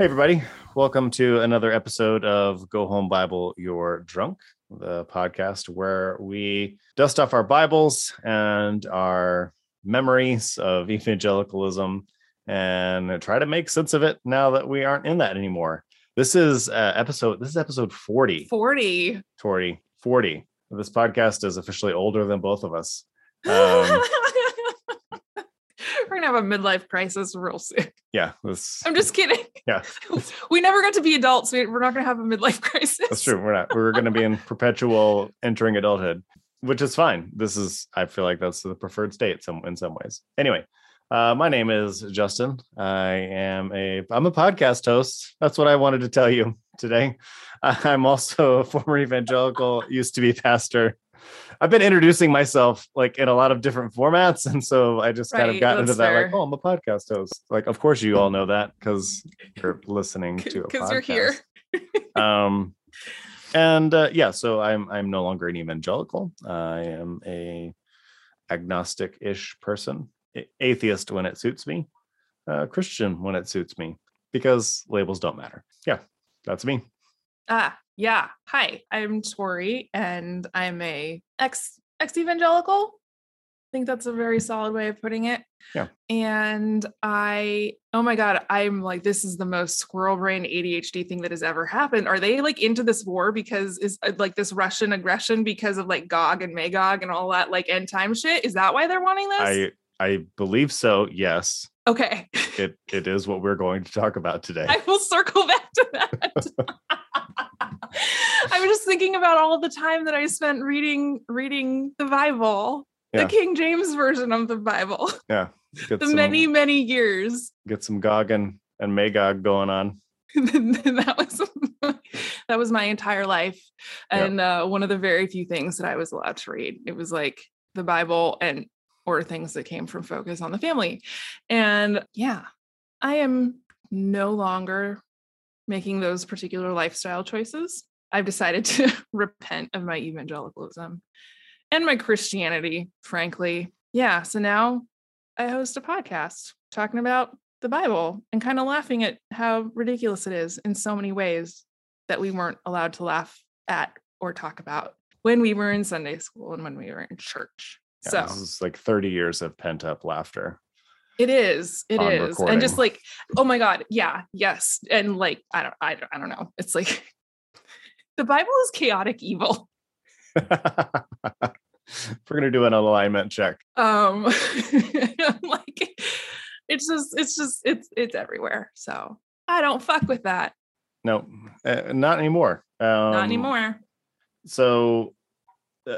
Hey, everybody. Welcome to another episode of Go Home Bible You're Drunk, the podcast where we dust off our Bibles and our memories of evangelicalism and try to make sense of it now that we aren't in that anymore. This is uh, episode this is episode 40. 40. 40. 40. This podcast is officially older than both of us. Um, gonna have a midlife crisis real soon. yeah, I'm just kidding. yeah. We never got to be adults. We- We're not gonna have a midlife crisis. That's true. We're not. We're going to be in perpetual entering adulthood, which is fine. This is. I feel like that's the preferred state. Some in some ways. Anyway, uh, my name is Justin. I am a. I'm a podcast host. That's what I wanted to tell you today. I'm also a former evangelical. Used to be pastor. I've been introducing myself like in a lot of different formats, and so I just kind of got into that's that. Like, oh, I'm a podcast host. Like, of course you all know that because you're listening to a Because you're here. um and uh, yeah so i'm i'm no longer an evangelical i am a agnostic-ish person atheist when it suits me uh, christian when it suits me because labels don't matter yeah that's me Ah, yeah. Hi, I'm Tori, and I'm a ex ex evangelical. I think that's a very solid way of putting it. Yeah. And I, oh my God, I'm like, this is the most squirrel brain ADHD thing that has ever happened. Are they like into this war because is uh, like this Russian aggression because of like Gog and Magog and all that like end time shit? Is that why they're wanting this? i i believe so yes okay. it it is what we're going to talk about today I will circle back to that. I was just thinking about all the time that I spent reading reading the Bible, Yeah. the King James version of the Bible, yeah get the some, many many years. get some gog and, and magog going on that was that was my entire life, and uh, one of the very few things that I was allowed to read. It was like the Bible and or things that came from Focus on the Family, and yeah, I am no longer making those particular lifestyle choices. I've decided to repent of my evangelicalism and my Christianity, frankly. Yeah. So now I host a podcast talking about the Bible and kind of laughing at how ridiculous it is in so many ways that we weren't allowed to laugh at or talk about when we were in Sunday school and when we were in church. yeah, so this is like 30 years of pent up laughter it is. It is. And just like, oh my God. Yeah. Yes. And like, I don't, I don't, I don't know. It's like the Bible is chaotic evil. We're gonna do an alignment check. Um like it's just, it's just, it's it's everywhere. So I don't fuck with that. No, uh, not anymore. Um, Not anymore. So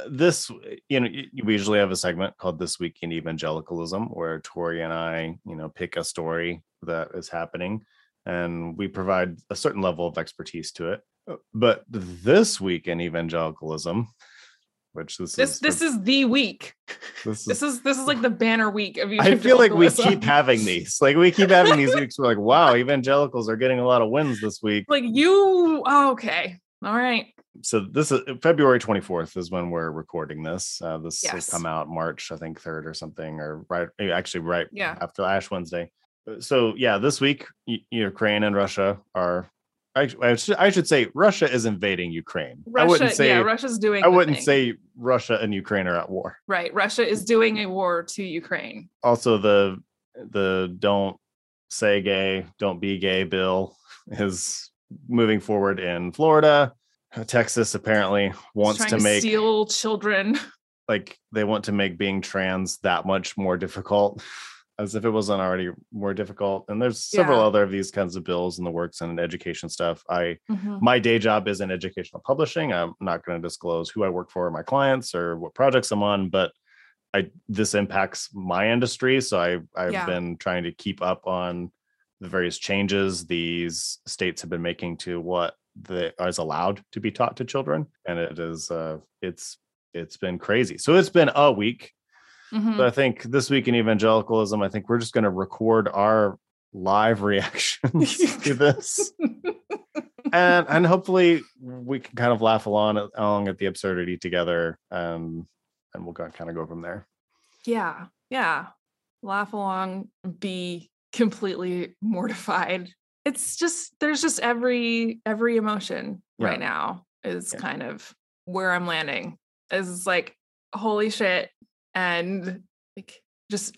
this, you know, we usually have a segment called "This Week in Evangelicalism," where Tori and I, you know, pick a story that is happening, and we provide a certain level of expertise to it. Uh, But this week in evangelicalism, which this, This is this is the week. this This is this is like the banner week of I feel like we keep having these. Like we keep having these weeks. We're like, wow, evangelicals are getting a lot of wins this week. like you oh, okay. All right. So this is February 24th is when we're recording this. Uh, this Yes. will come out March, I think, third or something, or right, eh, actually, right Yeah. after Ash Wednesday. Uh, So yeah, this week Ukraine and Russia are I, I, should, I should say Russia is invading Ukraine. Russia, I wouldn't say yeah, Russia's doing. I wouldn't thing. say Russia and Ukraine are at war. right. Russia is doing a war to Ukraine. Also, the the don't say gay, don't be gay bill is moving forward in Florida. Texas apparently wants to make steal children. like they want to make being trans that much more difficult as if it wasn't already more difficult and there's several Yeah. other of these kinds of bills in the works and education stuff i Mhm. my day job is in educational publishing i'm not going to disclose who i work for my clients or what projects i'm on but i this impacts my industry so i i've Yeah. been trying to keep up on the various changes these states have been making to what the is allowed to be taught to children and it is uh it's it's been crazy so it's been a week Mhm. but i think this week in evangelicalism i think we're just going to record our live reactions to this and and hopefully we can kind of laugh along along at the absurdity together um and we'll kind of go from there yeah. Yeah. Laugh along, be completely mortified. It's just there's just every every emotion right now is Yeah. kind of where I'm landing. Is like holy shit and like just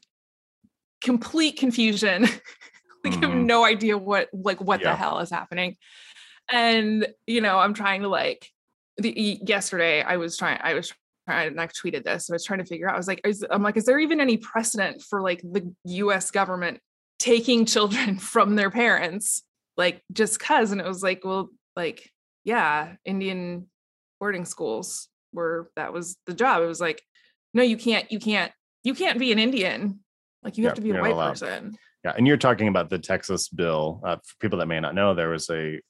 complete confusion. like I have Mhm. no idea what like what Yeah. the hell is happening. And you know, I'm trying to like the yesterday I was trying I was trying and I've tweeted this. I was trying to figure out I was like is, I'm like is there even any precedent for like the US government taking children from their parents like just cuz and it was like well like yeah, Indian boarding schools were that was the job. It was like no you can't you can't you can't be an Indian. Like you Yeah, have to be a white allowed. person. yeah and you're talking about the texas bill uh, for people that may not know there was a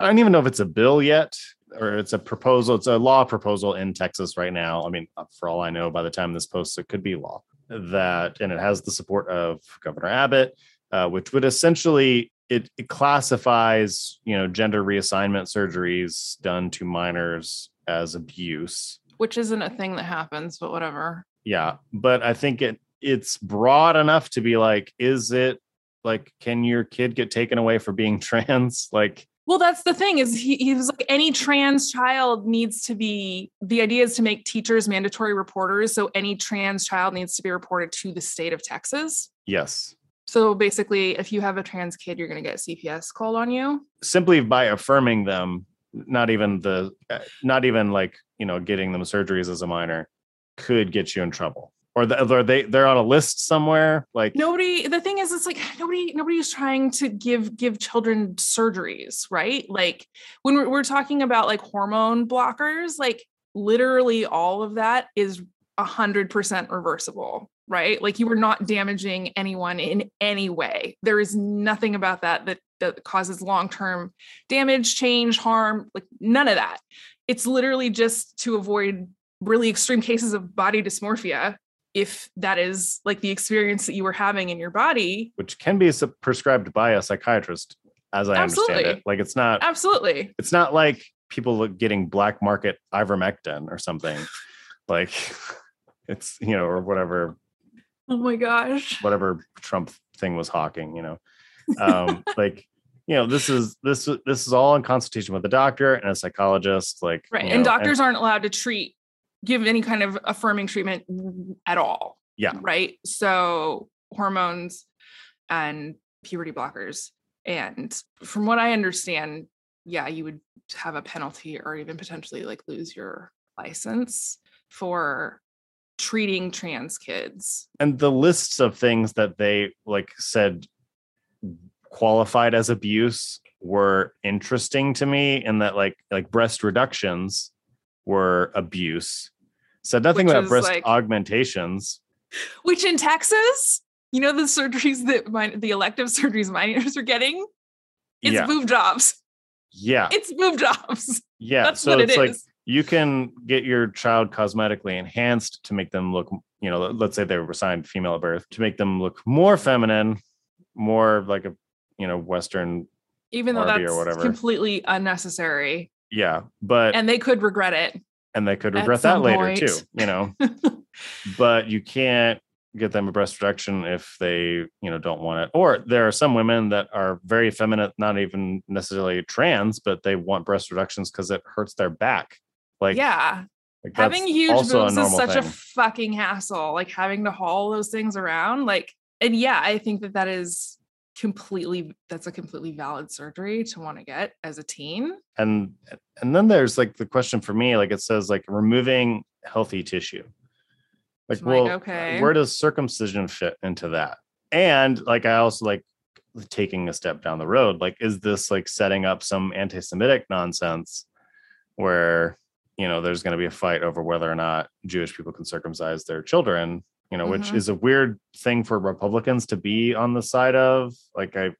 i don't even know if it's a bill yet or it's a proposal it's a law proposal in texas right now i mean uh, for all i know by the time this posts it could be law that and it has the support of governor abbott uh, which would essentially it, it classifies you know gender reassignment surgeries done to minors as abuse Which isn't a thing that happens, but whatever. yeah but i think it it's broad enough to be like is it like can your kid get taken away for being trans like Well, that's the thing is he, he was like any trans child needs to be the idea is to make teachers mandatory reporters. So any trans child needs to be reported to the state of Texas. yes So basically, if you have a trans kid, you're going to get CPS called on you. simply by affirming them not even the uh, not even like you know getting them surgeries as a minor could get you in trouble or the, or they they're on a list somewhere like Nobody. The thing is, it's like nobody. Nobody's trying to give give children surgeries, right? Like when we're, we're talking about like hormone blockers, like literally all of that is a hundred percent reversible, right? Like you were not damaging anyone in any way. There is nothing about that that that causes long term damage, change, harm, like none of that. It's literally just to avoid really extreme cases of body dysmorphia if that is like the experience that you were having in your body which can be prescribed by a psychiatrist as i understand it like it's not absolutely it's not like people getting black market ivermectin or something like it's you know or whatever oh my gosh. whatever trump thing was hawking you know? Um like you know this is this this is all in consultation with a doctor and a psychologist like right and know, doctors aren't allowed to treat give any kind of affirming treatment at all Yeah. right? So hormones and puberty blockers and from what i understand yeah you would have a penalty or even potentially like lose your license for treating trans kids. And the lists of things that they like said qualified as abuse were interesting to me in that like like breast reductions were abuse. Said nothing Which about breast like- augmentations. Which in texas you know the surgeries that my, the elective surgeries minors are getting? It's yeah. boob jobs yeah. It's boob jobs yeah that's so what it's it is. You can get your child cosmetically enhanced to make them look you know let- let's say they were assigned female at birth to make them look more feminine more like a you know western even though Barbie or that's whatever. completely unnecessary yeah but and they could regret it and they could regret that later point. too you know but you can't get them a breast reduction if they you know don't want it or there are some women that are very feminine not even necessarily trans but they want breast reductions because it hurts their back like yeah. like having huge boobs is such a fucking hassle like having to haul those things around like and yeah i think that that is completely that's a completely valid surgery to want to get as a teen. And and then there's like the question for me like it says like removing healthy tissue. Like I'm like, well okay. where does circumcision fit into that? And like i also like taking a step down the road like is this like setting up some anti-semitic nonsense where you know there's going to be a fight over whether or not jewish people can circumcise their children you know which Mhm. is a weird thing for republicans to be on the side of. Like i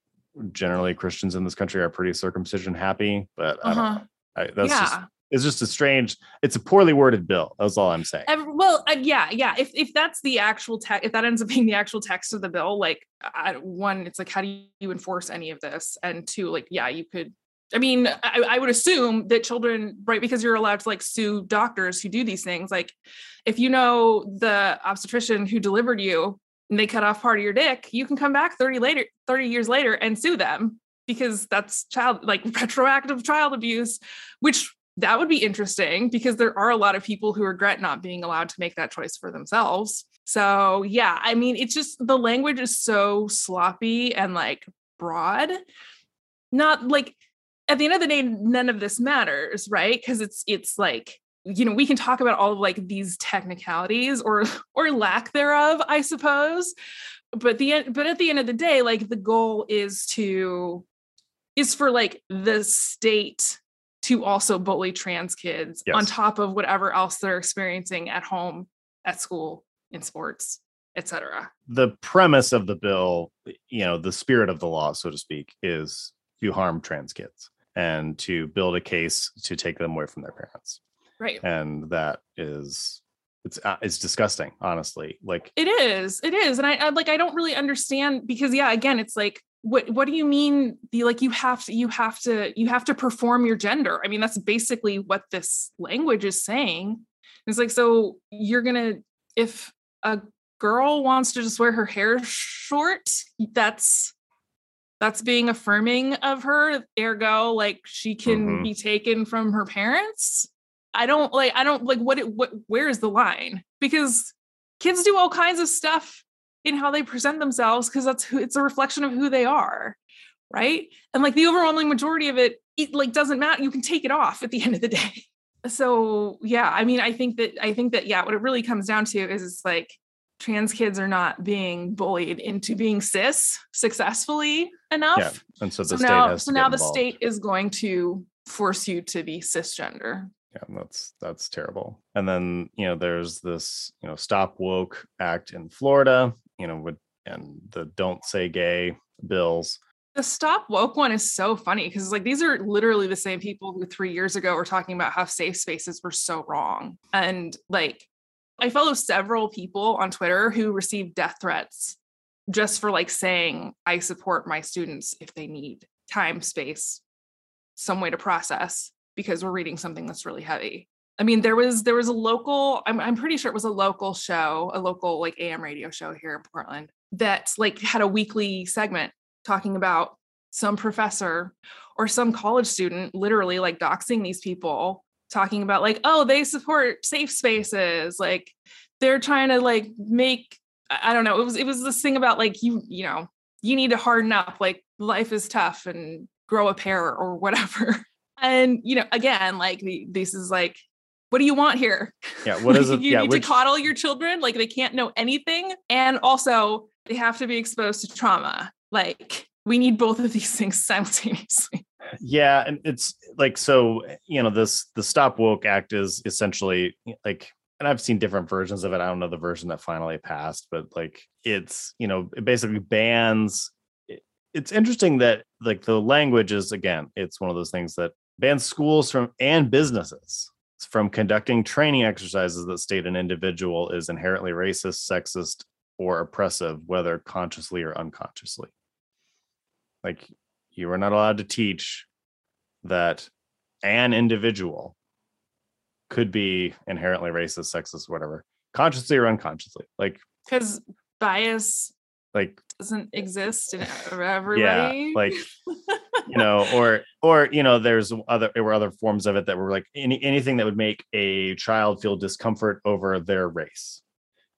generally christians in this country are pretty circumcision happy but i don't uh-huh. know. I, that's just it's just a strange it's a poorly worded bill that's all i'm saying. Well uh, yeah yeah if if that's the actual text if that ends up being the actual text of the bill like I, one it's like how do you enforce any of this? And two like yeah you could i mean I, I would assume that children right because you're allowed to like sue doctors who do these things like if you know the obstetrician who delivered you and they cut off part of your dick you can come back 30 later 30 years later and sue them because that's child like retroactive child abuse which that would be interesting because there are a lot of people who regret not being allowed to make that choice for themselves. So, yeah, I mean, it's just the language is so sloppy and like broad. Not like at the end of the day none of this matters, right? Because it's it's like you know, we can talk about all of like these technicalities or or lack thereof, I suppose. But the end but at the end of the day, like the goal is to is for like the state to also bully trans kids on top of whatever else they're experiencing at home, at school, in sports, etc. the premise of the bill you know the spirit of the law so to speak is to harm trans kids and to build a case to take them away from their parents Right. and that is it's uh, it's disgusting honestly like It is. It is. And I, I like I don't really understand because yeah, again, it's like what what do you mean the like you have to you have to you have to perform your gender? I mean, that's basically what this language is saying. It's like so you're going to if a girl wants to just wear her hair short, that's that's being affirming of her ergo like she can Mhm. be taken from her parents. I don't like i don't like what it what where is the line? Because kids do all kinds of stuff in how they present themselves because that's who it's a reflection of who they are right? And like the overwhelming majority of it it like doesn't matter you can take it off at the end of the day. So yeah i mean i think that i think that yeah what it really comes down to is it's like trans kids are not being bullied into being cis successfully enough. Yeah and so the so state now has so now the involved. state is going to force you to be cisgender. Yeah that's that's terrible. And then you know there's this you know stop woke act in florida you know with and the don't say gay bills. The stop woke one is so funny because like these are literally the same people who three years ago were talking about how safe spaces were so wrong. And like i follow several people on twitter who received death threats just for like saying i support my students if they need time space some way to process because we're reading something that's really heavy. I mean there was there was a local i'm, I'm pretty sure it was a local show a local like am radio show here in portland that like had a weekly segment talking about some professor or some college student literally like doxing these people talking about like oh they support safe spaces like they're trying to like make i don't know it was it was this thing about like you you know you need to harden up like life is tough and grow a pair or whatever. And you know again like the, this is like what do you want here? Yeah what is it you yeah need which, to coddle your children like they can't know anything and also they have to be exposed to trauma. Like we need both of these things simultaneously. Yeah and it's like so you know this the stop woke act is essentially like and i've seen different versions of it. I don't know the version that finally passed but like it's you know it basically bans it- it's interesting that like the language is again it's one of those things that bans schools from and businesses from conducting training exercises that state an individual is inherently racist sexist or oppressive whether consciously or unconsciously. Like you are not allowed to teach that an individual could be inherently racist, sexist, whatever, consciously or unconsciously. Like, because bias like doesn't exist in everybody. yeah like you know or or you know there's other there were other forms of it that were like any anything that would make a child feel discomfort over their race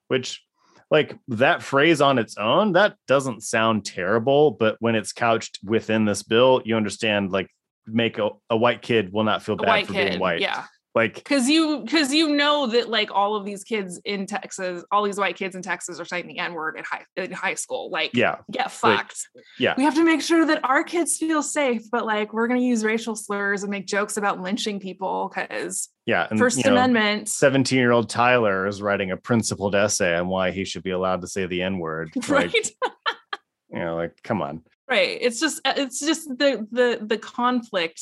which like that phrase on its own that doesn't sound terrible but when it's couched within this bill you understand like make a, a white kid will not feel bad for kid, being white yeah. Like Because you because you know that like all of these kids in Texas, all these white kids in Texas are saying the N word in high in high school. Like yeah get fucked. yeah. We have to make sure that our kids feel safe, but like we're gonna use racial slurs and make jokes about lynching people because yeah and First Amendment. 17 year old tyler is writing a principled essay on why he should be allowed to say the n-word Right. like you know like come on right. It's just it's just the the the conflict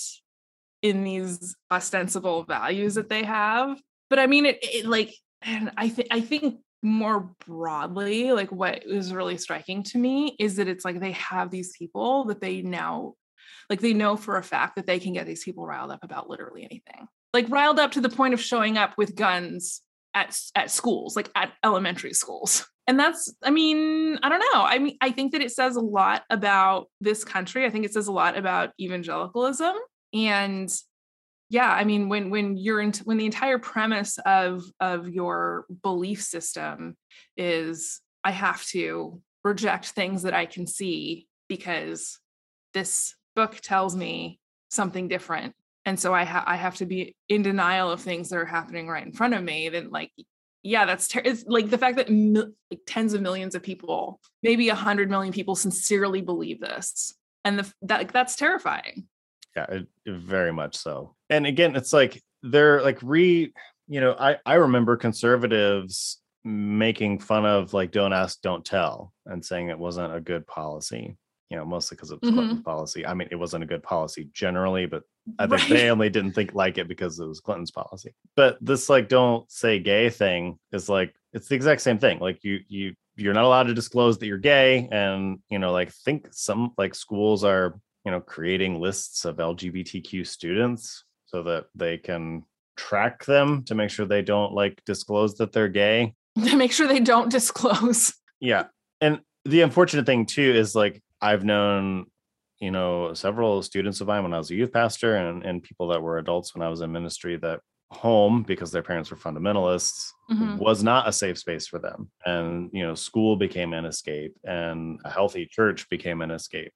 in these ostensible values that they have. But I mean it, it like and I think I think more broadly, like what is really striking to me is that it's like they have these people that they now like they know for a fact that they can get these people riled up about literally anything. Like riled up to the point of showing up with guns at at schools, like at elementary schools. And that's I mean, I don't know. I mean, I think that it says a lot about this country. I think it says a lot about evangelicalism and yeah i mean when when you're into when the entire premise of of your belief system is i have to reject things that i can see because this book tells me something different and so i ha- i have to be in denial of things that are happening right in front of me then like yeah that's ter- it's like the fact that like tens of millions of people maybe a hundred million people sincerely believe this and the, that that's terrifying yeah it, very much so and again it's like they're like re you know i i remember conservatives making fun of like don't ask don't tell and saying it wasn't a good policy you know mostly because it was Mhm. clinton's policy i mean it wasn't a good policy generally but i think Right. they only didn't think like it because it was clinton's policy but this like don't say gay thing is like it's the exact same thing like you you you're not allowed to disclose that you're gay and you know like think some like schools are you know creating lists of lgbtq students so that they can track them to make sure they don't like disclose that they're gay to make sure they don't disclose. yeah and the unfortunate thing too is like i've known you know several students of mine when i was a youth pastor and, and people that were adults when i was in ministry that home because their parents were fundamentalists Mhm. was not a safe space for them and you know school became an escape and a healthy church became an escape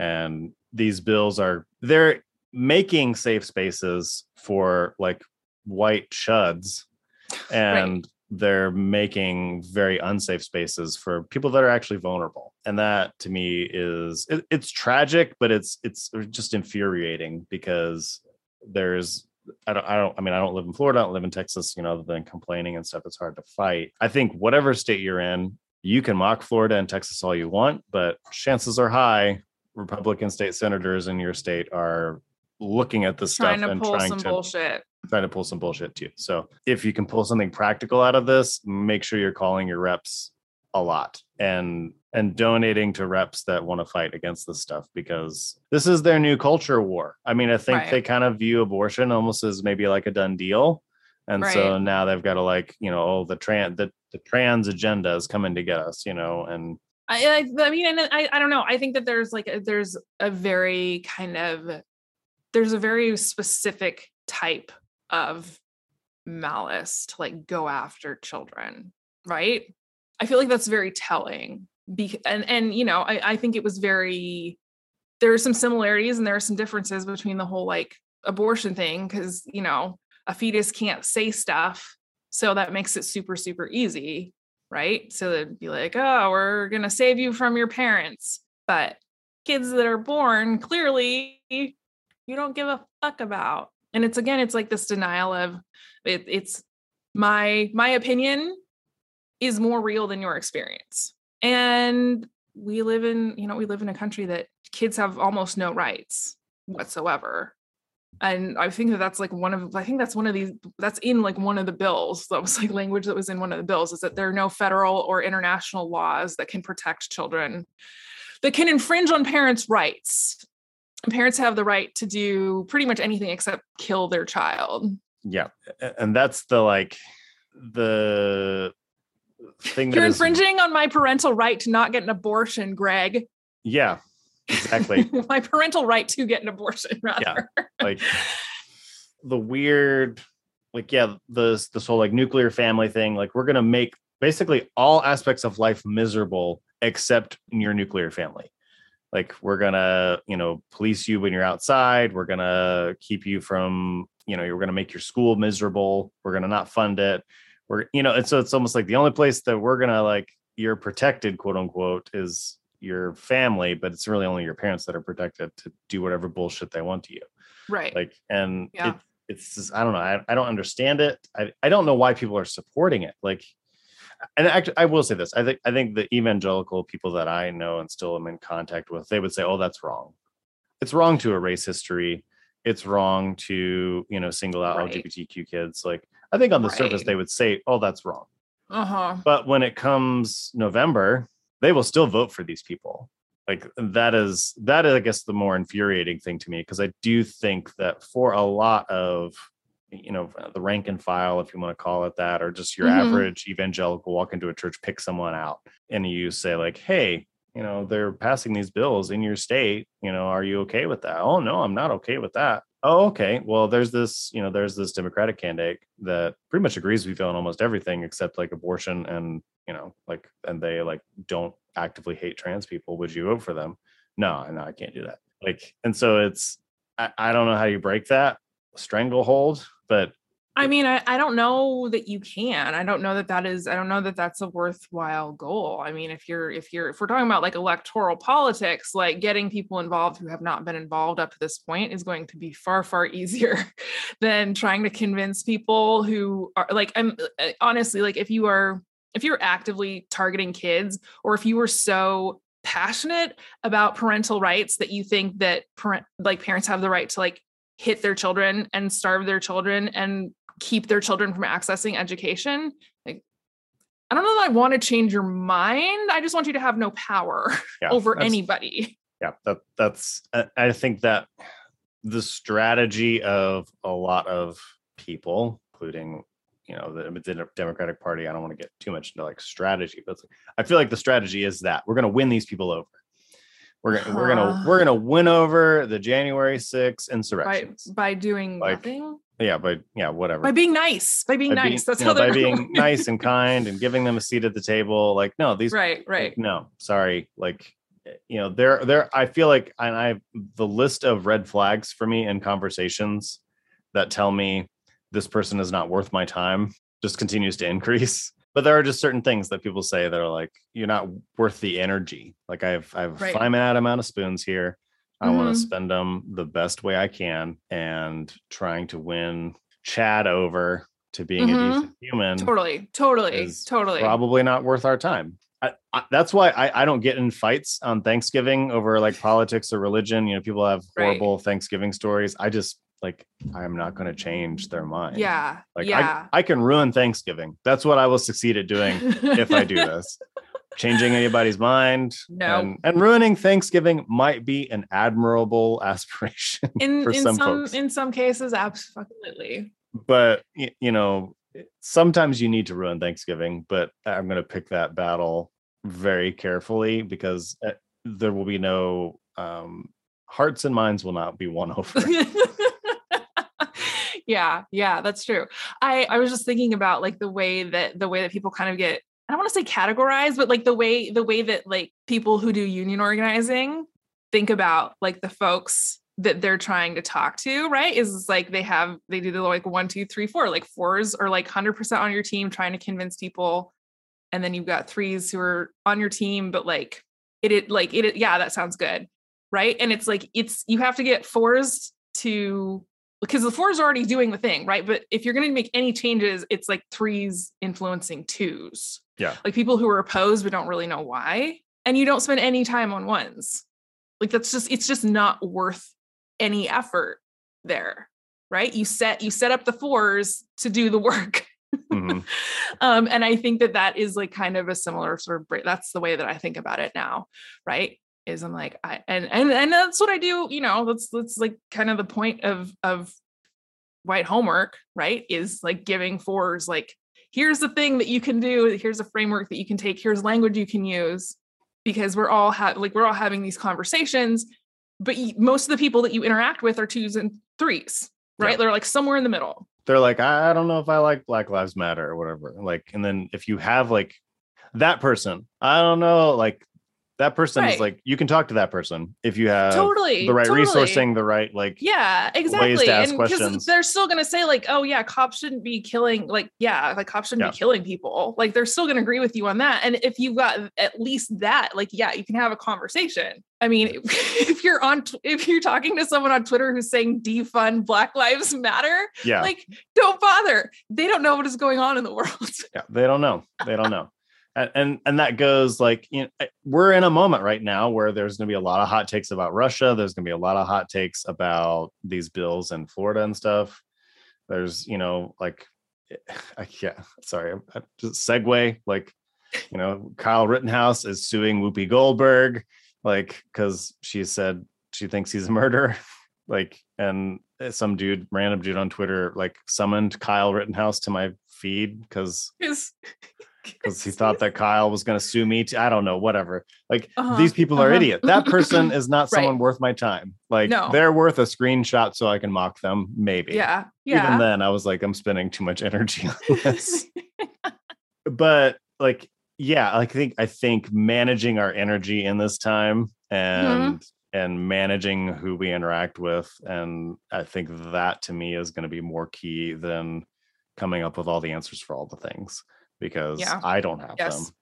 and these bills are they're making safe spaces for like white chuds and they're making very unsafe spaces for people that are actually vulnerable. And that to me is it, it's tragic but it's it's just infuriating because there's I don't, I don't, I mean, I don't live in Florida, I don't live in Texas, you know, other than complaining and stuff, it's hard to fight. I think whatever state you're in, you can mock Florida and Texas all you want, but chances are high Republican state senators in your state are looking at this trying stuff to and pull trying some to bullshit. trying to pull some bullshit too. So if you can pull something practical out of this, make sure you're calling your reps a lot and and donating to reps that want to fight against this stuff because this is their new culture war. I mean, I think Right. they kind of view abortion almost as maybe like a done deal. And so now they've got to like, you know, oh, the trans the, the trans agenda is coming to get us, you know, and I, I, I mean, and I, I don't know. I think that there's like a, there's a very kind of there's a very specific type of malice to like go after children, right? I feel like that's very telling. Be- and and you know, I, I think it was very there are some similarities and there are some differences between the whole like abortion thing because you know a fetus can't say stuff, so that makes it super super easy right? So they'd be like, oh, we're going to save you from your parents. But kids that are born, clearly, you don't give a fuck about. And it's again, it's like this denial of it, it's my my opinion is more real than your experience. And we live in, you know, we live in a country that kids have almost no rights whatsoever and i think that that's like one of i think that's one of these that's in like one of the bills that was like language that was in one of the bills is that there are no federal or international laws that can protect children that can infringe on parents rights. Parents have the right to do pretty much anything except kill their child. Yeah. And that's the like the thing You're is- infringing on my parental right to not get an abortion, Greg. yeah, exactly. my parental right to get an abortion, rather. Yeah. like the weird like yeah the this whole like nuclear family thing like we're gonna make basically all aspects of life miserable except in your nuclear family like we're gonna you know police you when you're outside we're gonna keep you from you know you're gonna make your school miserable we're gonna not fund it we're you know and so it's almost like the only place that we're gonna like you're protected quote unquote is your family but it's really only your parents that are protected to do whatever bullshit they want to you Right. like and Yeah. it, it's just i don't know I, I don't understand it I, I don't know why people are supporting it like and actually i will say this i think i think the evangelical people that i know and still am in contact with they would say oh that's wrong it's wrong to erase history it's wrong to you know single out Right. lgbtq kids like i think on the surface they would say oh that's wrong uh-huh. but when it comes November, they will still vote for these people. Like that is that is, I guess, the more infuriating thing to me because I do think that for a lot of you know the rank and file, if you want to call it that, or just your Mhm. average evangelical walk into a church, pick someone out, and you say like, "Hey, you know they're passing these bills in your state. You know, are you okay with that?" Oh no, I'm not okay with that. Oh, okay. Well, there's this, you know, there's this Democratic candidate that pretty much agrees with you on almost everything except like abortion and, you know, like, and they like don't actively hate trans people. Would you vote for them? No, no, I can't do that. Like, and so it's, I, I don't know how you break that stranglehold, but I mean, I, I don't know that you can. I don't know that that is, I don't know that that's a worthwhile goal. I mean, if you're, if you're, if we're talking about like electoral politics, like getting people involved who have not been involved up to this point is going to be far, far easier than trying to convince people who are like, I'm uh, honestly, like if you are, if you're actively targeting kids or if you were so passionate about parental rights that you think that parent, like parents have the right to like hit their children and starve their children and keep their children from accessing education like i don't know that i want to change your mind. I just want you to have no power yeah, over anybody. Yeah that that's I- i think that the strategy of a lot of people including you know the, democratic party i don't want to get too much into like strategy but like- i feel like the strategy is that we're going to win these people over. We're gonna we're gonna we're gonna win over the january 6 by insurrections. by doing Like, nothing? yeah but yeah whatever. By being nice by being By being- nice that's you how know, by they're being going. nice and kind and giving them a seat at the table like no these right like, right no sorry like eh, you know there there i feel like and i the list of red flags for me in conversations that tell me this person is not worth my time just continues to increase but there are just certain things that people say that are like you're not worth the energy like i've i've Right. a finite amount of spoons here i want Mhm. to spend them the best way i can and trying to win chad over to being Mhm. a decent human totally totally totally probably not worth our time. I, I, that's why I, I don't get in fights on Thanksgiving over like politics or religion. You know, people have Right. horrible Thanksgiving stories. I just like I'm not going to change their mind. yeah like yeah I, I can ruin Thanksgiving. That's what I will succeed at doing if I do this. Changing anybody's mind No. and, and ruining Thanksgiving might be an admirable aspiration in for in some, some, folks. in some cases absolutely but you know sometimes you need to ruin thanksgiving but i'm going to pick that battle very carefully because uh, there will be no um hearts and minds will not be won over yeah yeah that's true. I i was just thinking about like the way that the way that people kind of get i don't want to say categorized but like the way the way that like people who do union organizing think about like the folks that they're trying to talk to right is like they have they do the like one two three four like fours are like 100% on your team trying to convince people and then you've got threes who are on your team but like it, it like it yeah that sounds good right? And it's like it's you have to get fours to because the four is already doing the thing, right? But if you're going to make any changes, it's like threes influencing twos. Yeah. Like people who are opposed but don't really know why. And you don't spend any time on ones. Like that's just, it's just not worth any effort there. Right. You set, you set up the fours to do the work. Mhm. um, and I think that that is like kind of a similar sort of break. That's the way that I think about it now. Right is I'm like I and and and that's what I do, you know, that's that's like kind of the point of of white homework, right? Is like giving fours like here's the thing that you can do. Here's a framework that you can take. Here's language you can use because we're all ha- like we're all having these conversations but most of the people that you interact with are twos and threes right Yeah. they're like somewhere in the middle they're like, I I don't know if I like Black Lives Matter or whatever. Like, and then if you have like that person, I don't know, like that person Right. is like you can talk to that person if you have totally the right totally. resourcing, the right like yeah exactly ask and because questions. they're still going to say like oh yeah cops shouldn't be killing like yeah like cops shouldn't Yeah. be killing people like they're still going to agree with you on that and if you've got at least that like yeah you can have a conversation i mean if you're on if you're talking to someone on twitter who's saying defund black lives matter yeah, like don't bother they don't know what is going on in the world yeah. They don't know. They don't know. And, and that goes like you know we're in a moment right now where there's going to be a lot of hot takes about Russia. There's going to be a lot of hot takes about these bills in Florida and stuff. There's you know like eh, I yeah sorry I- just segue like you know Kyle Rittenhouse is suing Whoopi Goldberg like because she said she thinks he's a murderer like and eh, some dude random dude on Twitter like summoned Kyle Rittenhouse to my feed because Because he thought that Kyle was going to sue me. Too. I don't know, whatever. Like Uh-huh, these people are uh-huh. idiot. That person is not Right. someone worth my time. Like No. they're worth a screenshot so I can mock them. Maybe. yeah Yeah. Even then, I was like, I'm spending too much energy on this. but like, yeah, I think I think managing our energy in this time Mm-hmm. and and managing who we interact with, and I think that to me is going to be more key than coming up with all the answers for all the things because Yeah. I don't have Yes. them.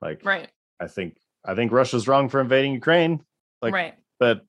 Like, right I think I think Russia's wrong for invading Ukraine, like- right but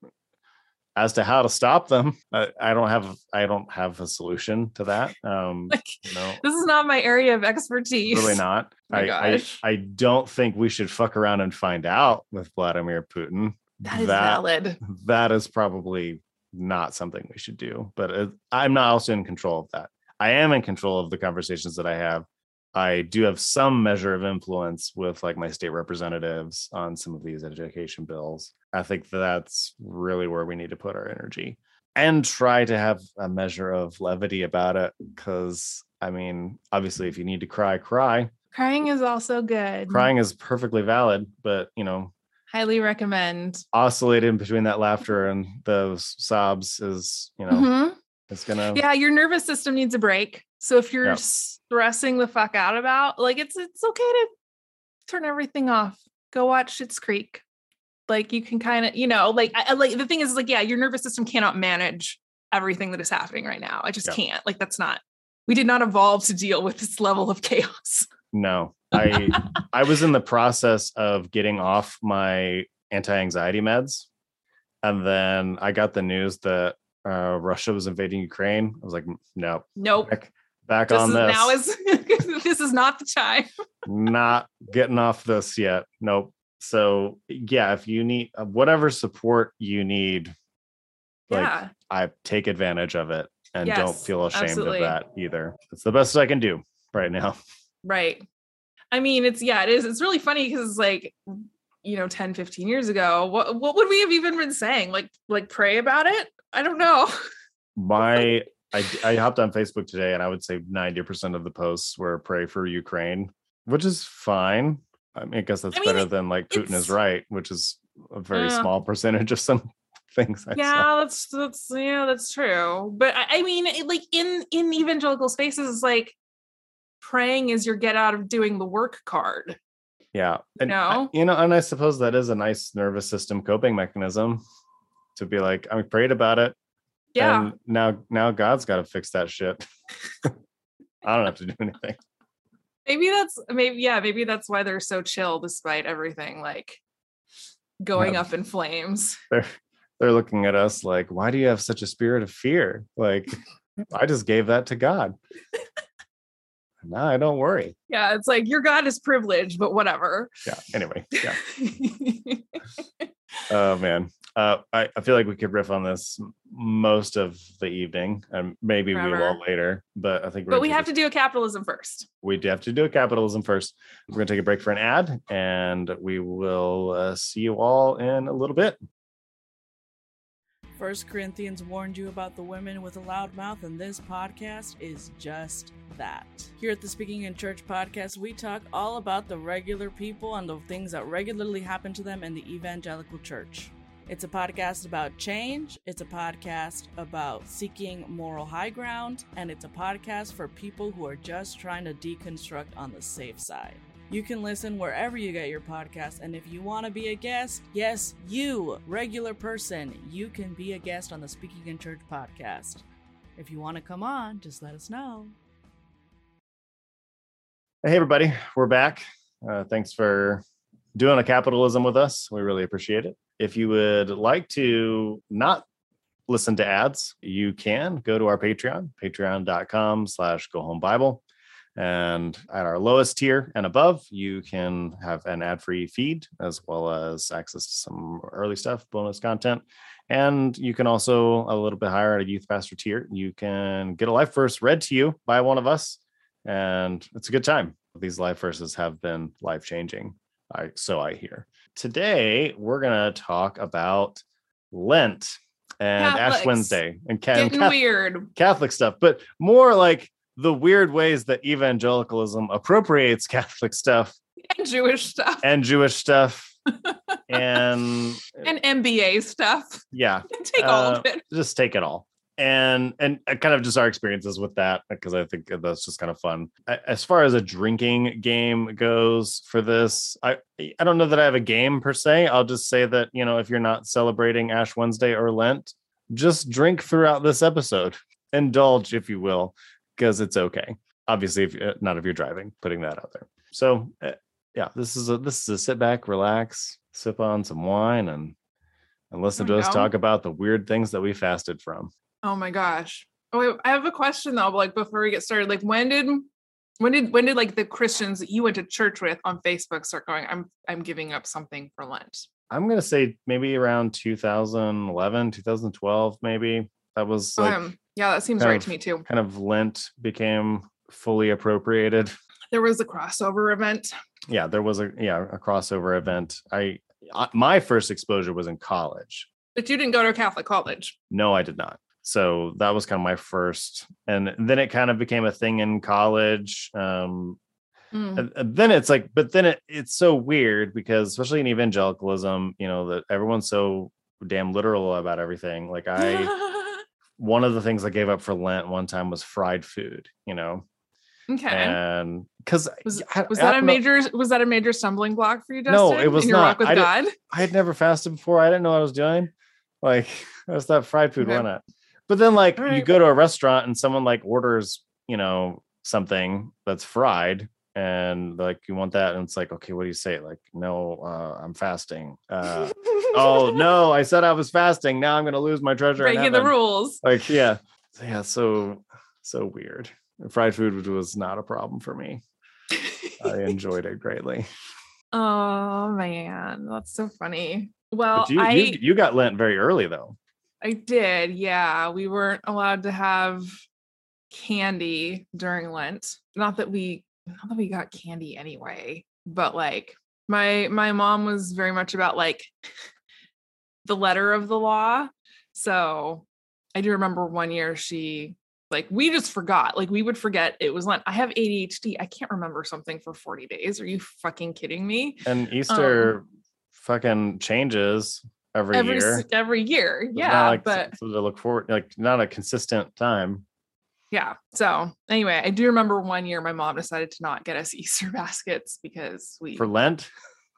as to how to stop them, I, I don't have I don't have a solution to that. Um, like know, this is not my area of expertise really not. my I, I. I don't think we should fuck around and find out with Vladimir Putin. that is valid that is probably not something we should do. But it, I'm not also in control of that. I am in control of the conversations that I have. I do have some measure of influence with like my state representatives on some of these education bills. I think that's really where we need to put our energy and try to have a measure of levity about it. Because I mean, obviously, if you need to cry, cry. crying is also good Crying is perfectly valid, but you know, highly recommend oscillating between that laughter and those sobs is, you know, Mhm. It's gonna yeah your nervous system needs a break. So if you're Yeah. stressing the fuck out about like it's it's okay to turn everything off. Go watch Schitt's Creek. Like you can kind of you know like I- like the thing is like yeah your nervous system cannot manage everything that is happening right now. I just Yeah. can't. Like that's not we did not evolve to deal with this level of chaos. No, I I was in the process of getting off my anti-anxiety meds, and then I got the news that uh, Russia was invading Ukraine. I was like, no, nope back, back this on is this. now is this is not the time not getting off this yet. Nope. So yeah, if you need uh, whatever support you need, like yeah I take advantage of it and don't feel ashamed absolutely. of that either. It's the best I can do right now. Right. I mean, it's yeah, it is. It's really funny because it's like, you know, 10, 15 years ago, what what would we have even been saying? Like, like pray about it? I don't know. my I, I hopped on Facebook today and I would say 90% of the posts were pray for Ukraine, which is fine. I mean, I guess that's I mean, better than like Putin is right, which is a very Uh, small percentage of some things. I saw. yeah, that's that's yeah, that's true. But I, I mean, it, like in in evangelical spaces, it's like praying is your get out of doing the work card. Yeah. And I- you know, and I suppose that is a nice nervous system coping mechanism to be like, I prayed about it. Yeah. And now now God's got to fix that shit. I don't have to do anything. maybe that's maybe yeah, maybe that's why they're so chill despite everything like going Yeah. up in flames. they're they're looking at us like, why do you have such a spirit of fear? Like, I just gave that to God. no, I don't worry. Yeah, it's like your God is privileged, but whatever. Yeah. Anyway, yeah. Oh man. Uh, I, I feel like we could riff on this most of the evening, and maybe we will later. But I think we're but we have a- to do a capitalism first. we do have to do a capitalism first. We're going to take a break for an ad, and we will uh, see you all in a little bit. First Corinthians warned you about the women with a loud mouth, and this podcast is just that. Here at the Speaking in Church podcast, we talk all about the regular people and the things that regularly happen to them in the evangelical church. It's a podcast about change, it's a podcast about seeking moral high ground, and it's a podcast for people who are just trying to deconstruct on the safe side. You can listen wherever you get your podcast, and if you want to be a guest, yes, you, regular person, you can be a guest on the Speaking in Church podcast. If you want to come on, just let us know. Hey, everybody, we're back. Uh, thanks for doing a capitalism with us. We really appreciate it. If you would like to not listen to ads, you can go to our Patreon, patreon.com slash go home Bible. And at our lowest tier and above, you can have an ad free feed as well as access to some early stuff, bonus content. And you can also, a little bit higher at a youth pastor tier, you can get a life verse read to you by one of us. And it's a good time. These life verses have been life changing. I, so I hear. Today, we're going to talk about Lent and Ash Wednesday and ca- Getting Cath- weird. Catholic stuff, but more like the weird ways that evangelicalism appropriates Catholic stuff And Jewish stuff. and Jewish stuff. and And MBA stuff. yeah, Take all of Uh, it. just take it all. And and kind of just our experiences with that because I think that's just kind of fun. As far as a drinking game goes for this, I I don't know that I have a game per se. I'll just say that you know if you're not celebrating Ash Wednesday or Lent, just drink throughout this episode. Indulge if you will, because it's okay. Obviously, if uh, not if you're driving, putting that out there. So uh, yeah, this is a this is a sit back, relax, sip on some wine, and and listen to us talk about the weird things that we fasted from. Oh my gosh. Oh, wait, I have a question though. Like before we get started, like when did when did when did like the Christians that you went to church with on Facebook start going, I'm I'm giving up something for Lent? I'm gonna say maybe around 2011, 2012, maybe. That was like um, yeah, that seems right of- to me too. kind of Lent became fully appropriated. There was a crossover event. Yeah, there was a yeah a crossover event. I, I my first exposure was in college. But you didn't go to a Catholic college. No, I did not. So that was kind of my first, and then it kind of became a thing in college. Um, Mm. then it's like but then it, it's so weird because especially in evangelicalism you know that everyone's so damn literal about everything like i one of the things i gave up for lent one time was fried food you know okay. and because was was that a major was that a major stumbling block for you, Justin? No, it was not. I did- i had never fasted before i didn't know what i was doing like i was that fried food why Okay. not but then like you go to a restaurant and someone like orders you know something that's fried and like you want that and it's like okay what do you say? Like no uh i'm fasting. Uh oh no i said i was fasting. Now i'm gonna lose my treasure breaking the rules. like yeah. Yeah so so weird. Fried food was not a problem for me. I enjoyed it greatly. Oh man, that's so funny. Well, you, I you you got lent very early though I did. Yeah, we weren't allowed to have candy during Lent. Not that we not that we got candy anyway, but like my my mom was very much about like the letter of the law. So I do remember one year she like we just forgot. Like we would forget it was Lent. I have ADHD. I can't remember something for 40 days. Are you fucking kidding me? and um, easter fucking changes every, Every year every year. Yeah, like but something to look forward like not a consistent time yeah. So anyway, I do remember one year my mom decided to not get us Easter baskets because we for lent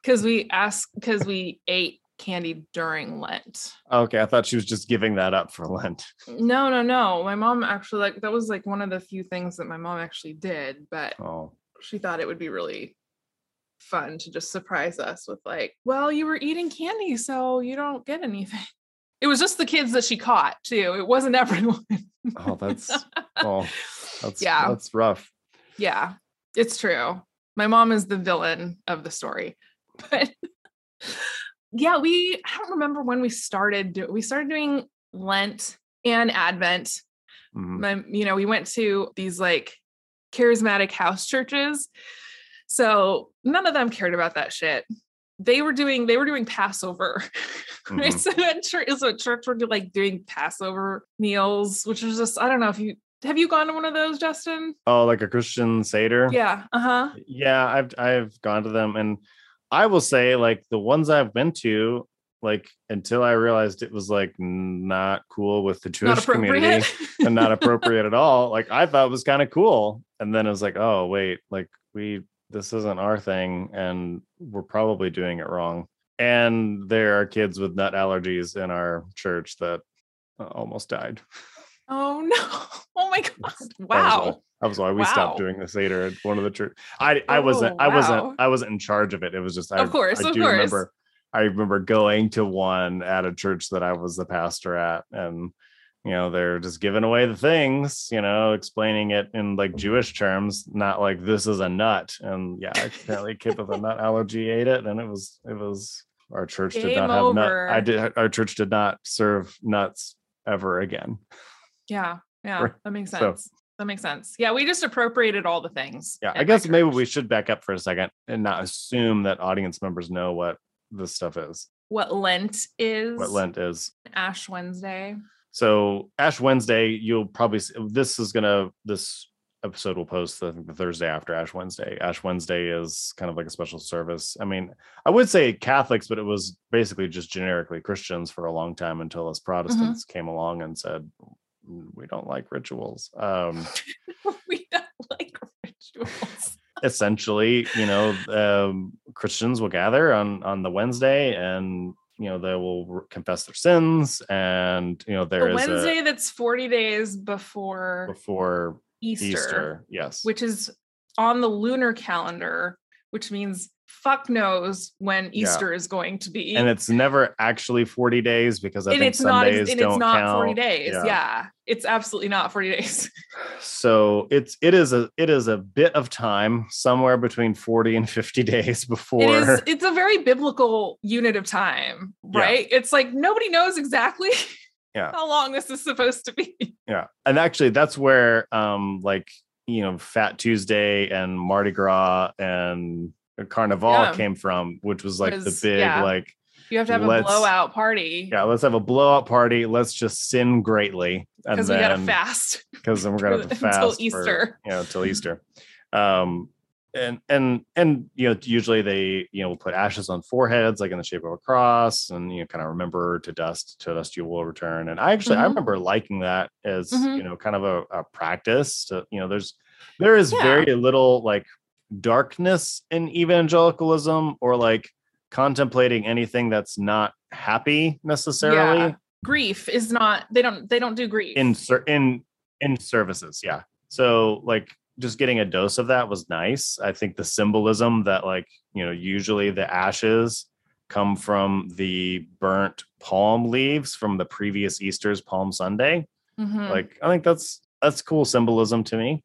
because we asked because we ate candy during Lent. okay i thought she was just giving that up for lent No, no, no. My mom actually like that was like one of the few things that my mom actually did, but oh she thought it would be really fun to just surprise us with like, well, you were eating candy, so you don't get anything. It was just the kids that she caught too. It wasn't everyone. oh that's oh that's Yeah. that's rough Yeah, it's true. My mom is the villain of the story. But yeah, we I don't remember when we started do, we started doing Lent and Advent. Mhm. My, you know, we went to these like charismatic house churches. So none of them cared about that shit. they were doing they were doing Passover. right? Mhm. So at church what church were like doing Passover meals, which is just I don't know if you have you gone to one of those, Justin? Oh, like a Christian Seder? Yeah. Uh-huh. Yeah, I've I've gone to them and I will say like the ones I've been to, like until I realized it was like not cool with the Jewish community and not appropriate at all. Like I thought it was kind of cool. And then it was like, oh wait, like we this isn't our thing and we're probably doing it wrong. And there are kids with nut allergies in our church that uh, almost died. oh no. Oh my god. That was why- Wow. That was why we Wow. stopped doing the Seder at one of the church. I I wasn't Oh, I wow. wasn't I wasn't in charge of it. It was just I, Of course, I of do course. remember I remember going to one at a church that I was the pastor at and you know they're just giving away the things you know explaining it in like mm-hmm. jewish terms not like this is a nut and yeah apparently a kid with a nut allergy ate it and it was it was our church did Game not have nut i did our church did not serve nuts ever again Yeah. Yeah. Right. That makes So- sense. that makes sense. Yeah, we just appropriated all the things. yeah i guess maybe we should back up for a second and not assume that audience members know what this stuff is what Lent is. what lent is Ash Wednesday. So Ash Wednesday, you'll probably this is gonna this episode will post think the Thursday after Ash Wednesday. Ash Wednesday is kind of like a special service. I mean, I would say Catholics, but it was basically just generically Christians for a long time until us Protestants came along and said "Mm, we don't like rituals. Um, we don't like rituals. essentially, you know, um, Christians will gather on on the Wednesday and you know they will confess their sins and you know there The is a- Wednesday that's 40 days before before Easter, Easter. Yes. which is on the lunar calendar, which means fuck knows when Yeah. Easter is going to be. and it's never actually 40 days because I and think it's not and don't it's not count. 40 days. Yeah. Yeah. It's absolutely not 40 days. So it's it is a it is a bit of time somewhere between 40 and 50 days before It is it's a very biblical unit of time, Yeah. right? It's like nobody knows exactly Yeah. how long this is supposed to be. yeah. And actually that's where um like you know Fat Tuesday and Mardi Gras and Carnival Yeah. came from, which was like the big yeah. like You have to have a blowout party yeah, let's have a blowout party. Let's just sin greatly. And because we gotta fast. because then we're gonna have to Until fast for, Easter. you know, till Easter. Um, and and and you know, usually they you know will put ashes on foreheads, like in the shape of a cross, and you know, kind of remember to dust to dust you will return. And I actually I Mhm. remember liking that as Mhm. you know, kind of a, a practice. To you know, there's there is Yeah. very little like darkness in evangelicalism or like contemplating anything that's not happy necessarily Yeah. Grief is not they don't they don't do grief. in in in services yeah so like just getting a dose of that was nice i think the symbolism that like you know usually the ashes come from the burnt palm leaves from the previous easter's palm sunday Mhm. like i think that's that's cool symbolism to me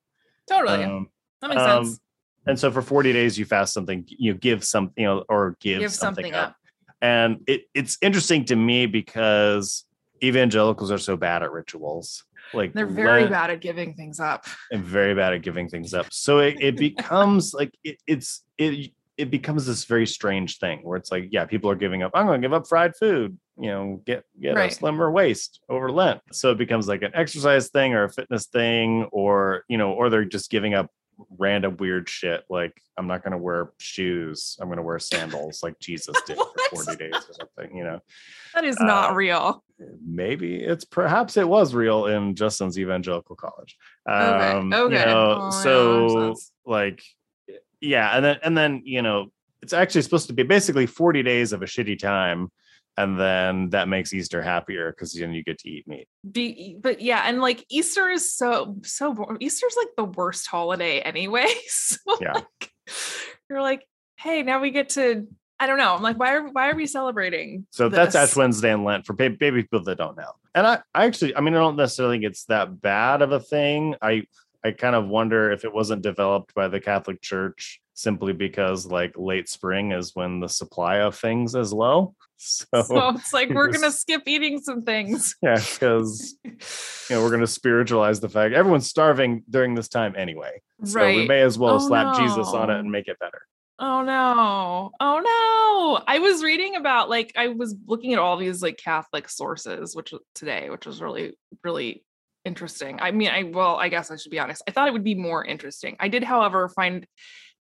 totally. um, that makes um, sense. And so for 40 days you fast something you give some you know or give, Give something, something up. up. and it, it's interesting to me because evangelicals are so bad at rituals like They're very Lent- bad at giving things up. and very bad at giving things up. So it, it becomes like it, it's it it becomes this very strange thing where it's like, yeah, people are giving up. I'm going to give up fried food. You know, get get Right. a slimmer waist over Lent. So it becomes like an exercise thing or a fitness thing, or you know, or they're just giving up random weird shit like I'm not going to wear shoes. I'm going to wear sandals like Jesus did for 40 days or something. You know, That is not Uh, real. maybe it's perhaps it was real in Justin's evangelical college. Okay, Um, You okay. know, Oh, so like, yeah, and then and then you know, it's actually supposed to be basically 40 days of a shitty time, and then that makes Easter happier because then you get to eat meat. Be, but yeah, and like Easter is so so boring. Easter's like the worst holiday anyway. So Yeah. like, you're like, hey, now we get to. I don't know. I'm like, why are why are we celebrating? So that's? Ash Wednesday and Lent for ba- baby people that don't know. And I, I actually, I mean, I don't necessarily think it's that bad of a thing. I, I kind of wonder if it wasn't developed by the Catholic Church simply because like late spring is when the supply of things is low. So, So it's like we're gonna skip eating some things. yeah, because you know we're going to spiritualize the fact everyone's starving during this time anyway. So we may as well Oh, slap Jesus on it and make it better. Oh no. Oh no. I was reading about like I was looking at all these like Catholic sources which today which was really really interesting. I mean I well I guess I should be honest. I thought it would be more interesting. I did however find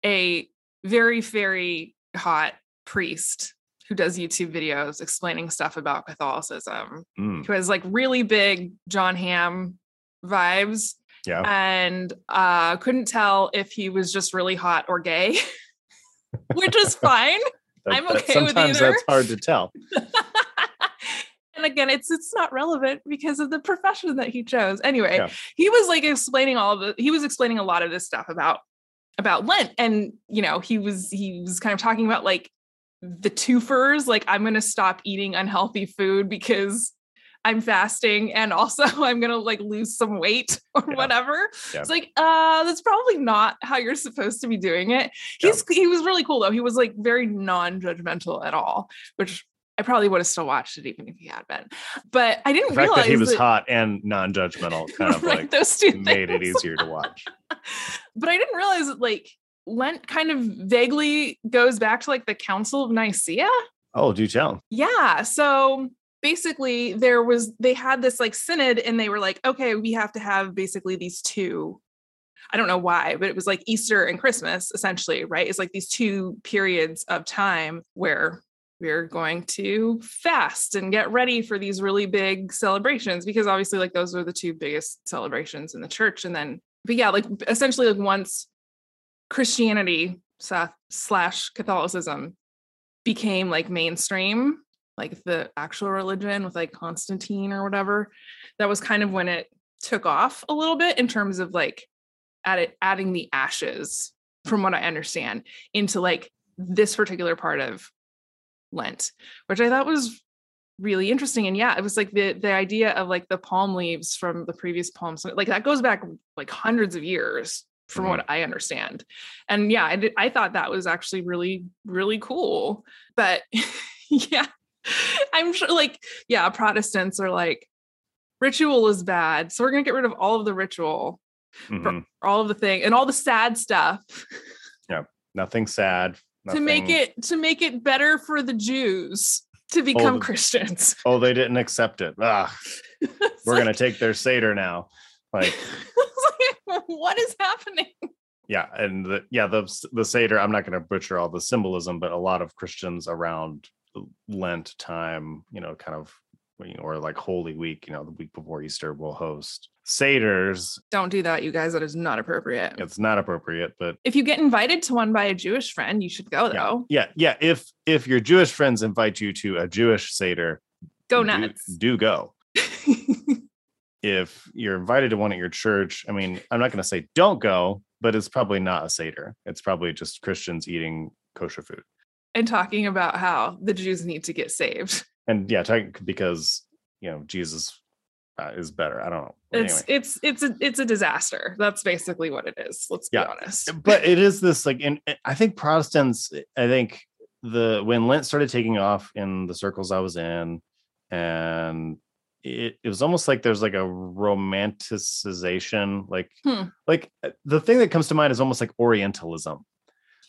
a very very hot priest who does YouTube videos explaining stuff about Catholicism Mm, who has like really big Jon Hamm vibes yeah. and uh couldn't tell if he was just really hot or gay which is fine That- I'm that- okay with sometimes that's hard to tell. and again it's it's not relevant because of the profession that he chose anyway Yeah. he was like explaining all of the he was explaining a lot of this stuff about about lent and you know he was he was kind of talking about like the twofers like i'm going to stop eating unhealthy food because i'm fasting and also i'm going to like lose some weight or Yeah. whatever Yeah. it's like uh that's probably not how you're supposed to be doing it Yeah. he's he was really cool though he was like very non-judgmental at all which I probably would have still watched it even if he had been. But I didn't The fact realize that he was that- hot and non-judgmental kind of right, like those two made it easier to watch. but I didn't realize that like Lent kind of vaguely goes back to like the Council of Nicaea. Oh, do tell. Yeah. So basically, there was, they had this like synod and they were like, okay, we have to have basically these two. I don't know why, but it was like Easter and Christmas essentially, right? It's like these two periods of time where we're going to fast and get ready for these really big celebrations because obviously, like, those are the two biggest celebrations in the church. And then, but yeah, like, essentially, like, once Christianity slash Catholicism became like mainstream, like the actual religion with like Constantine or whatever, that was kind of when it took off a little bit in terms of like add adding the ashes, from what I understand, into like this particular part of Lent, which I thought was really interesting. And yeah, it was like the the idea of like the palm leaves from the previous palms, like that goes back like hundreds of years from Mhm. what I understand. And yeah, I, did, I thought that was actually really, really cool. But yeah, I'm sure like, yeah, Protestants are like, ritual is bad. So we're going to get rid of all of the ritual, Mhm. all of the thing, and all the sad stuff Yeah, Nothing sad. To make it to make it better for the Jews to become the- Christians. Oh, they didn't accept it. Ah, we're gonna take their Seder now. Like, like, what is happening? yeah, and the, yeah, the the Seder. I'm not gonna butcher all the symbolism, but a lot of Christians around Lent time, you know, kind of, you know, or like Holy Week, you know, the week before Easter, will host Seders. Don't do that, you guys. That is not appropriate. It's not appropriate, but If you get invited to one by a Jewish friend, you should go though. yeah, yeah. If if your Jewish friends invite you to a Jewish Seder, Go do- nuts. do go. if you're invited to one at your church, I mean, I'm not going to say don't go, but it's probably not a Seder. It's probably just Christians eating kosher food. and talking about how the Jews need to get saved. And yeah, because, you know, Jesus uh, is better. I don't know. It's anyway. it's it's a it's a disaster. That's basically what it is. Let's be honest. but it is this like, and I think Protestants, I think the, when Lent started taking off in the circles I was in, and it, it was almost like there's like a romanticization, like, Hmm. like uh, the thing that comes to mind is almost like Orientalism.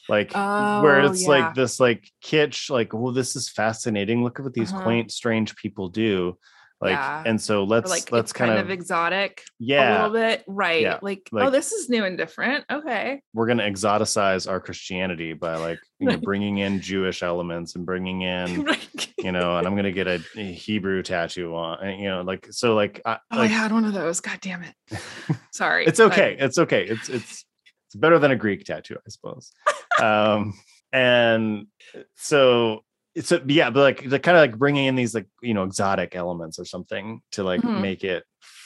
Like where Oh, it's yeah. like this like kitsch, like, oh, this is fascinating. Look at what these Uh-huh. quaint, strange people do. Like, Yeah. and so let's like let's kind, kind of, of exotic a little bit. Right. Yeah. Like, oh, this is new and different. Okay. we're gonna exoticize our Christianity by like you know bringing in Jewish elements and bringing in Right. you know, and I'm gonna get a, a Hebrew tattoo on, and, you know, like so like I, Oh, I had one of those. God damn it. Sorry. it's okay, it's okay, it's it's it's better than a Greek tattoo, I suppose. um, and so it's a, yeah, but like the kind of like bringing in these like you know exotic elements or something to like Mhm. make it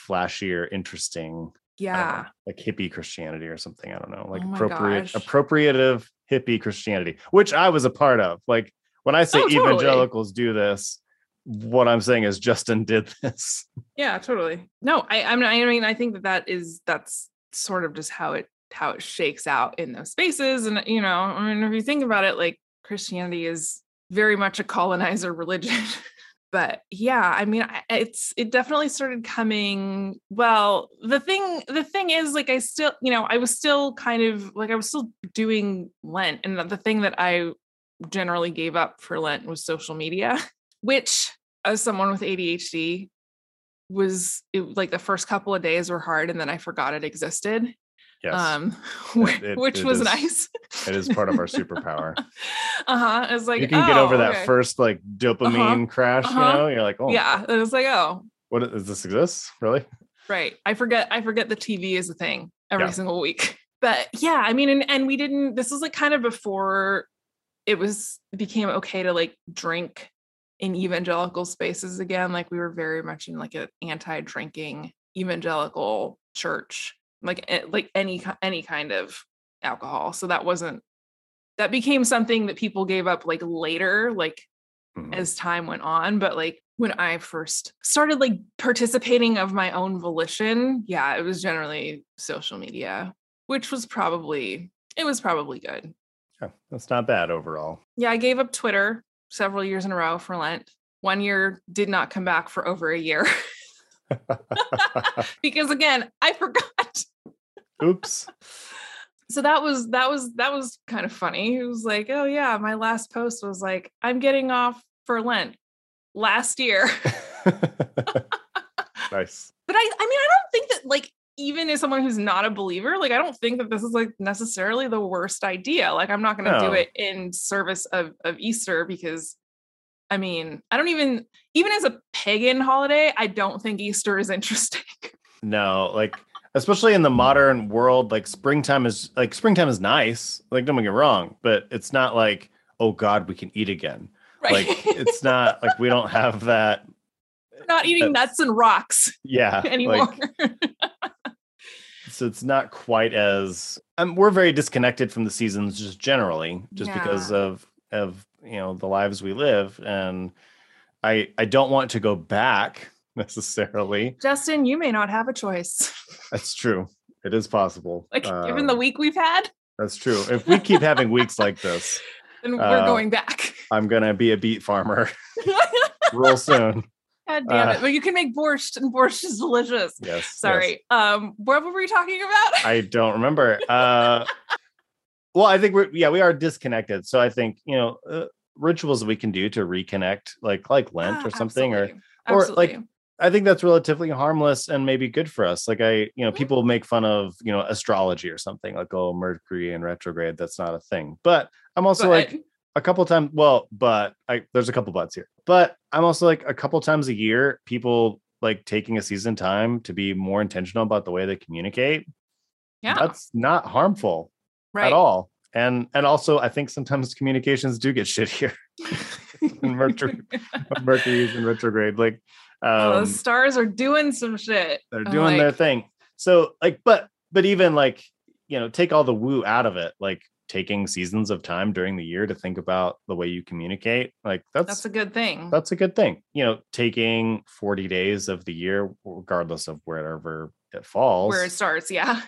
flashier, interesting. Know, yeah. like hippie Christianity or something. I don't know, like Oh appropriate, gosh. appropriative hippie Christianity, which I was a part of. Like when I say Oh, totally. evangelicals do this, what I'm saying is Justin did this. Yeah, totally. No, I I mean, I think that that is that's sort of just how it how it shakes out in those spaces. And you know, I mean, if you think about it, like Christianity is very much a colonizer religion. but yeah, I mean, it's it definitely started coming. Well, the thing the thing is, like, I still, you know, I was still kind of like I was still doing Lent, and the, the thing that I generally gave up for Lent was social media, which, as someone with ADHD, was it, like the first couple of days were hard, and then I forgot it existed. Yes. Um, It- which it was is- nice. it is part of our superpower. uh huh. It's like you can get over oh, that first like dopamine crash, Uh-huh. you know? You're like, oh, Yeah, it was like oh, what does this exist? Really? Right. I forget I forget the TV is a thing every Yeah. single week. But yeah, I mean and, and we didn't this was like kind of before it was it became okay to like drink in evangelical spaces again. Like we were very much in like an anti-drinking evangelical church. Like eh, like any any kind of alcohol. So that wasn't that became something that people gave up like later, like Mhm. as time went on but like when i first started like participating of my own volition yeah it was generally social media which was probably it was probably good Yeah, that's not bad overall. yeah i gave up twitter several years in a row for lent one year did not come back for over a year because again i forgot Oops. so that was that was that was kind of funny it was like oh yeah my last post was like i'm getting off for lent last year nice. but I I mean I don't think that like even as someone who's not a believer, like I don't think that this is like necessarily the worst idea. Like I'm not going to No. do it in service of of Easter because I mean, I don't even even as a pagan holiday, I don't think Easter is interesting. No, like especially in the modern world, like springtime is like springtime is nice. Like don't get me wrong, but it's not like oh god, we can eat again. Like it's not like we don't have that. not eating nuts and rocks Yeah, anymore. like so it's not quite as um, we're very disconnected from the seasons just generally just because of of you know the lives we live and i i don't want to go back necessarily Justin, you may not have a choice. that's true it is possible like given the Um, week we've had, that's true if we keep having weeks like this then we're uh, going back. i'm gonna be a beet farmer real soon God damn uh, it. But you can make borscht and borscht is delicious. yes yes. Sorry. Um, what were we talking about? I don't remember. Uh, well, I think we're yeah we are disconnected. So I think you know uh, rituals we can do to reconnect, like like Lent Ah, or something, or absolutely. or, like, Absolutely. I think that's relatively harmless and maybe good for us. Like I, you know, Mhm. people make fun of you know astrology or something like oh Mercury in retrograde. That's not a thing. But I'm also like But- a couple times. Well, but I there's a couple buts here. But I'm also like a couple times a year, people like taking a season time to be more intentional about the way they communicate. yeah, That's not harmful right. at all. And and also I think sometimes communications do get shittier. when Mercury Mercury's in retrograde. Like Oh, um, the stars are doing some shit. they're doing their thing. So like, but but even like, you know, take all the woo out of it, like taking seasons of time during the year to think about the way you communicate, like that's That's a good thing. that's a good thing. You know, taking 40 days of the year, regardless of wherever it falls, Where it starts, yeah.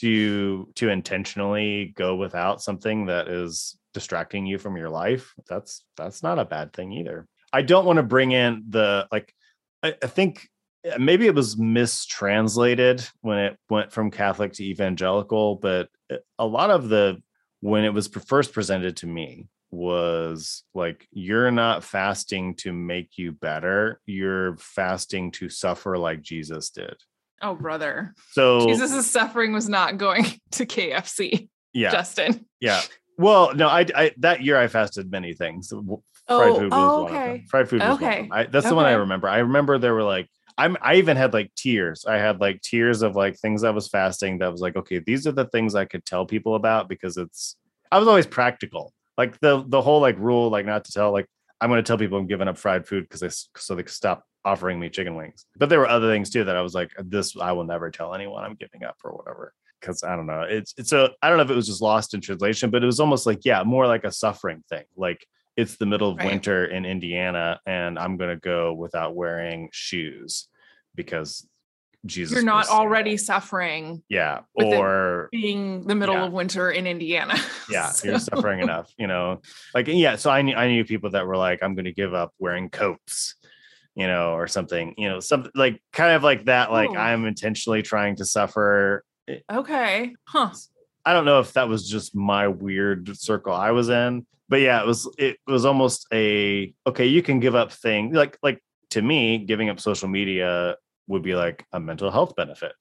to to intentionally go without something that is distracting you from your life that's that's not a bad thing either i don't want to bring in the like I, I think maybe it was mistranslated when it went from catholic to evangelical but uh, a lot of the when it was first presented to me was like you're not fasting to make you better you're fasting to suffer like jesus did Oh, brother. so Jesus' suffering was not going to KFC, yeah Justin. Yeah. Well, no, I, I that year I fasted many things. Fried Oh, food was oh, one of them. Fried food was one of them. I, that's the one I remember. I remember there were like I'm I even had like tiers. I had like tiers of like things I was fasting that was like, okay, these are the things I could tell people about because it's I was always practical. Like the the whole like rule, like not to tell, like I'm gonna tell people I'm giving up fried food because they so they can stop offering me chicken wings. But there were other things too that I was like, this I will never tell anyone I'm giving up or whatever because I don't know. It's it's a I don't know if it was just lost in translation, but it was almost like yeah, more like a suffering thing. Like it's the middle of Right. winter in Indiana, and I'm gonna go without wearing shoes because Jesus. You're not already suffering yeah, or being the middle Yeah. of winter in Indiana. yeah, you're suffering enough, you know. Like yeah, so I knew I knew people that were like, I'm gonna give up wearing coats you know, or something, you know, something like kind of like that. Like Oh. I'm intentionally trying to suffer. Eh okay. Huh. I don't know if that was just my weird circle I was in, but yeah, it was it was almost a okay, you can give up thing like like to me, giving up social media would be like a mental health benefit.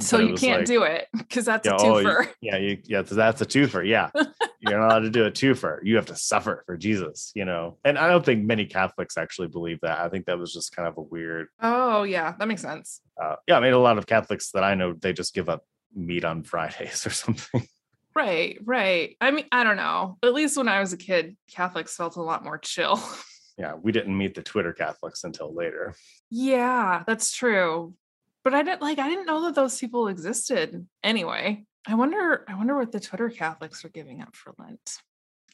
So you can't like, do it because that's Yeah, a oh, you- twofer. Yeah, you, yeah, that's a twofer. Yeah, you're not allowed to do a twofer. You have to suffer for Jesus, you know. And I don't think many Catholics actually believe that. I think that was just kind of a weird. Oh yeah, that makes sense. Uh, yeah, I mean, a lot of Catholics that I know they just give up meat on Fridays or something. Right, right. I mean, I don't know. At least when I was a kid, Catholics felt a lot more chill. Yeah, we didn't meet the Twitter Catholics until later. yeah, that's true. But I didn't like I didn't know that those people existed. Anyway, I wonder I wonder what the Twitter Catholics are giving up for Lent.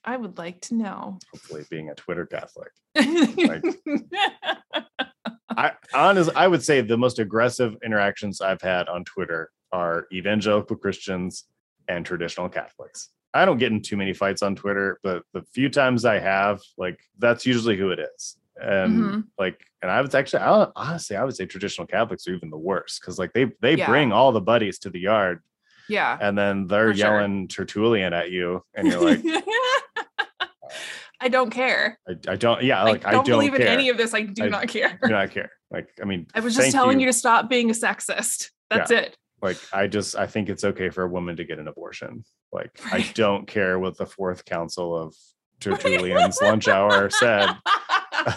I would like to know. Hopefully, being a Twitter Catholic. Like, I honest, I would say the most aggressive interactions I've had on Twitter are evangelical Christians and traditional Catholics. I don't get in too many fights on Twitter, but the few times I have, like that's usually who it is. And Mhm. like, and I was actually, I, honestly, I would say traditional Catholics are even the worst because like they they Yeah. bring all the buddies to the yard, yeah. and then they're For sure. yelling Tertullian at you, and you're like, I don't care. I, I don't, yeah, I like don't, I don't believe care. in any of this. I do I not care. do not care. Like, I mean, I was just telling you. to stop being a sexist. That's it. Like i just i think it's okay for a woman to get an abortion like i don't care what the fourth council of tertullian's lunch hour said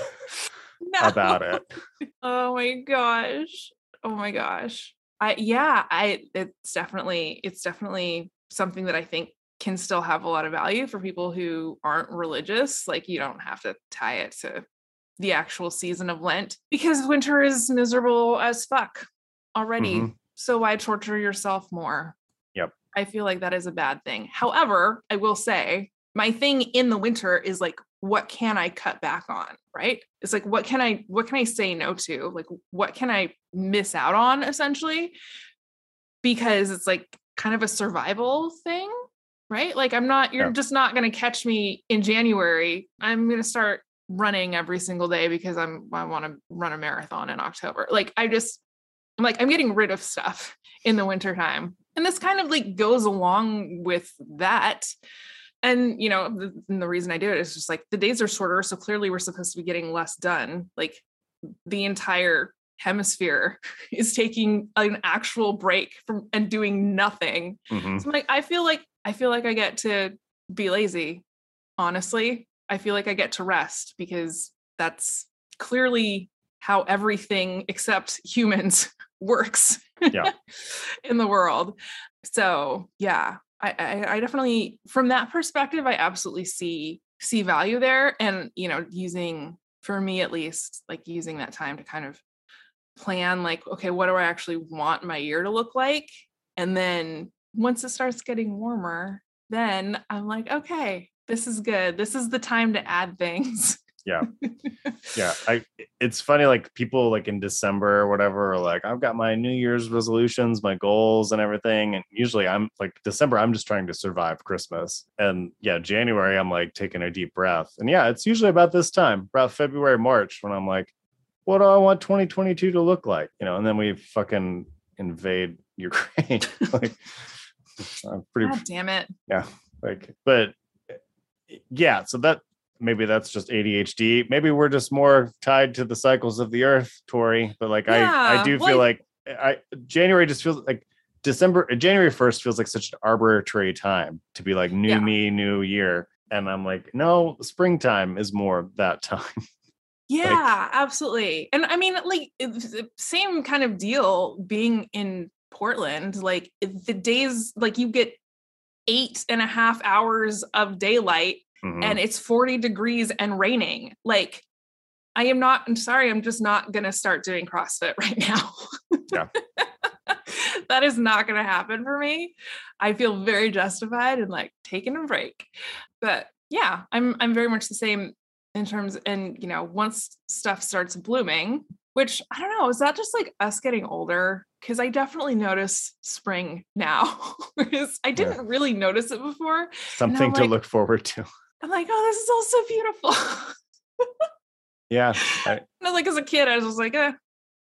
No. about it Oh my gosh. Oh my gosh. I yeah, I it's definitely it's definitely something that I think can still have a lot of value for people who aren't religious. Like you don't have to tie it to the actual season of Lent because winter is miserable as fuck already. Mhm. So why torture yourself more? Yep. I feel like that is a bad thing. However, I will say my thing in the winter is like what can I cut back on, right? It's like what can I what can I say no to? Like what can I miss out on essentially? Because it's like kind of a survival thing, right? Like I'm not you're Yeah. just not going to catch me in January. I'm going to start running every single day because I'm I want to run a marathon in October. Like I just I'm like I'm getting rid of stuff in the wintertime. And this kind of like goes along with that. And you know, the, the reason I do it is just like the days are shorter, so clearly we're supposed to be getting less done. Like the entire hemisphere is taking an actual break from and doing nothing. Mhm. So I'm like, I feel like I feel like I get to be lazy. Honestly, I feel like I get to rest because that's clearly how everything except humans works Yeah. in the world. So yeah, I, I I definitely from that perspective, I absolutely see see value there. And you know, using for me at least, like using that time to kind of plan like, okay, what do I actually want my year to look like? And then once it starts getting warmer, then I'm like, okay, this is good. This is the time to add things. Yeah. yeah i it's funny like people like in december or whatever are like i've got my new year's resolutions my goals and everything and usually i'm like december i'm just trying to survive christmas and yeah january i'm like taking a deep breath and yeah it's usually about this time about february march when i'm like what do i want 2022 to look like you know and then we fucking invade ukraine like i'm pretty God damn it. Yeah like but yeah so that maybe that's just adhd maybe we're just more tied to the cycles of the earth tori but like i i do well, feel like i january just feels like december january 1st feels like such an arbitrary time to be like new Yeah. me new year and i'm like no springtime is more that time Yeah, absolutely. And I mean, like, same kind of deal being in Portland. Like, the days, like, you get eight and a half hours of daylight Mhm. and it's 40 degrees and raining. Like, I am not, I'm sorry, I'm just not going to start doing CrossFit right now. Yeah. that is not going to happen for me. I feel very justified in like taking a break. But yeah, I'm I'm very much the same in terms and you know, once stuff starts blooming, which I don't know, is that just like us getting older? Because I definitely notice spring now. Whereas I didn't really notice it before. something to like- look forward to I'm like, oh, this is all so beautiful. Yeah. I, No, like as a kid, I was just like, eh,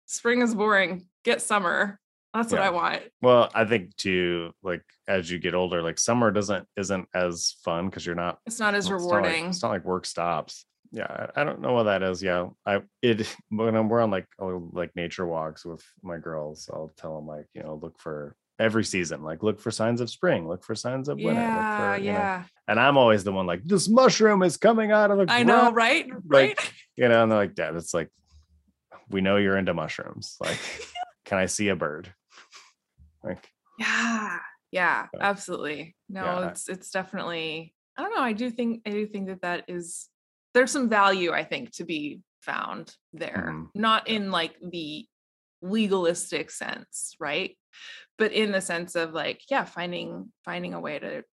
spring is boring. Get summer. That's what I want. well, I think too, like as you get older, like summer doesn't isn't as fun because you're not It's not as it's not like- rewarding. It's not like work stops. Yeah, I, I don't know what that is. Yeah, I it when I'm, we're on like oh, like nature walks with my girls, I'll tell them like you know look for every season, like look for signs of spring, look for signs of winter. yeah, for, you know. yeah. And I'm always the one like this mushroom is coming out of the I know, ground," right? Right. You know, and they're like, Dad, it's like we know you're into mushrooms. Like, can I see a bird? Like, Yeah. Yeah, So, absolutely. No, yeah, it's it's definitely I don't know. I do think I do think that that is there's some value I think to be found there. Mhm. Not Yeah. in like the legalistic sense, right? But in the sense of like yeah, finding finding a way to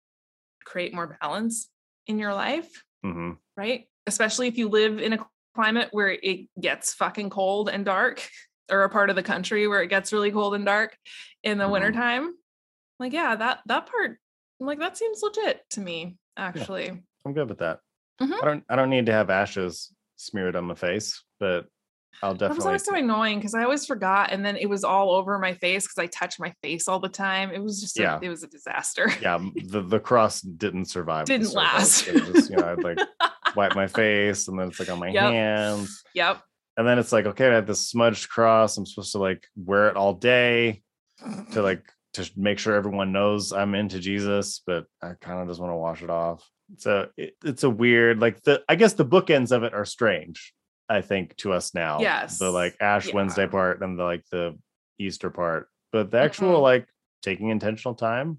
create more balance in your life, mhm. right? Especially if you live in a climate where it gets fucking cold and dark or a part of the country where it gets really cold and dark in the Mhm. wintertime. Like, yeah, that that part, like that seems legit to me, actually. I'm good with that. Mhm. I don't I don't need to have ashes smeared on my face, but I'll That was always so annoying because I always forgot, and then it was all over my face because I touched my face all the time. It was just, a- Yeah. it was a disaster. yeah, the the cross didn't survive. Didn't last. Just, you know, I'd like wipe my face and then it's like on my Yep. hands. yep. And then it's like, okay, I have this smudged cross. I'm supposed to like wear it all day to like to make sure everyone knows I'm into Jesus, but I kind of just want to wash it off. So it, it's a weird, like the I guess the bookends of it are strange, I think, to us now. Yes. The like Ash Yeah. Wednesday part and the like the Easter part. But the actual Mhm. like taking intentional time,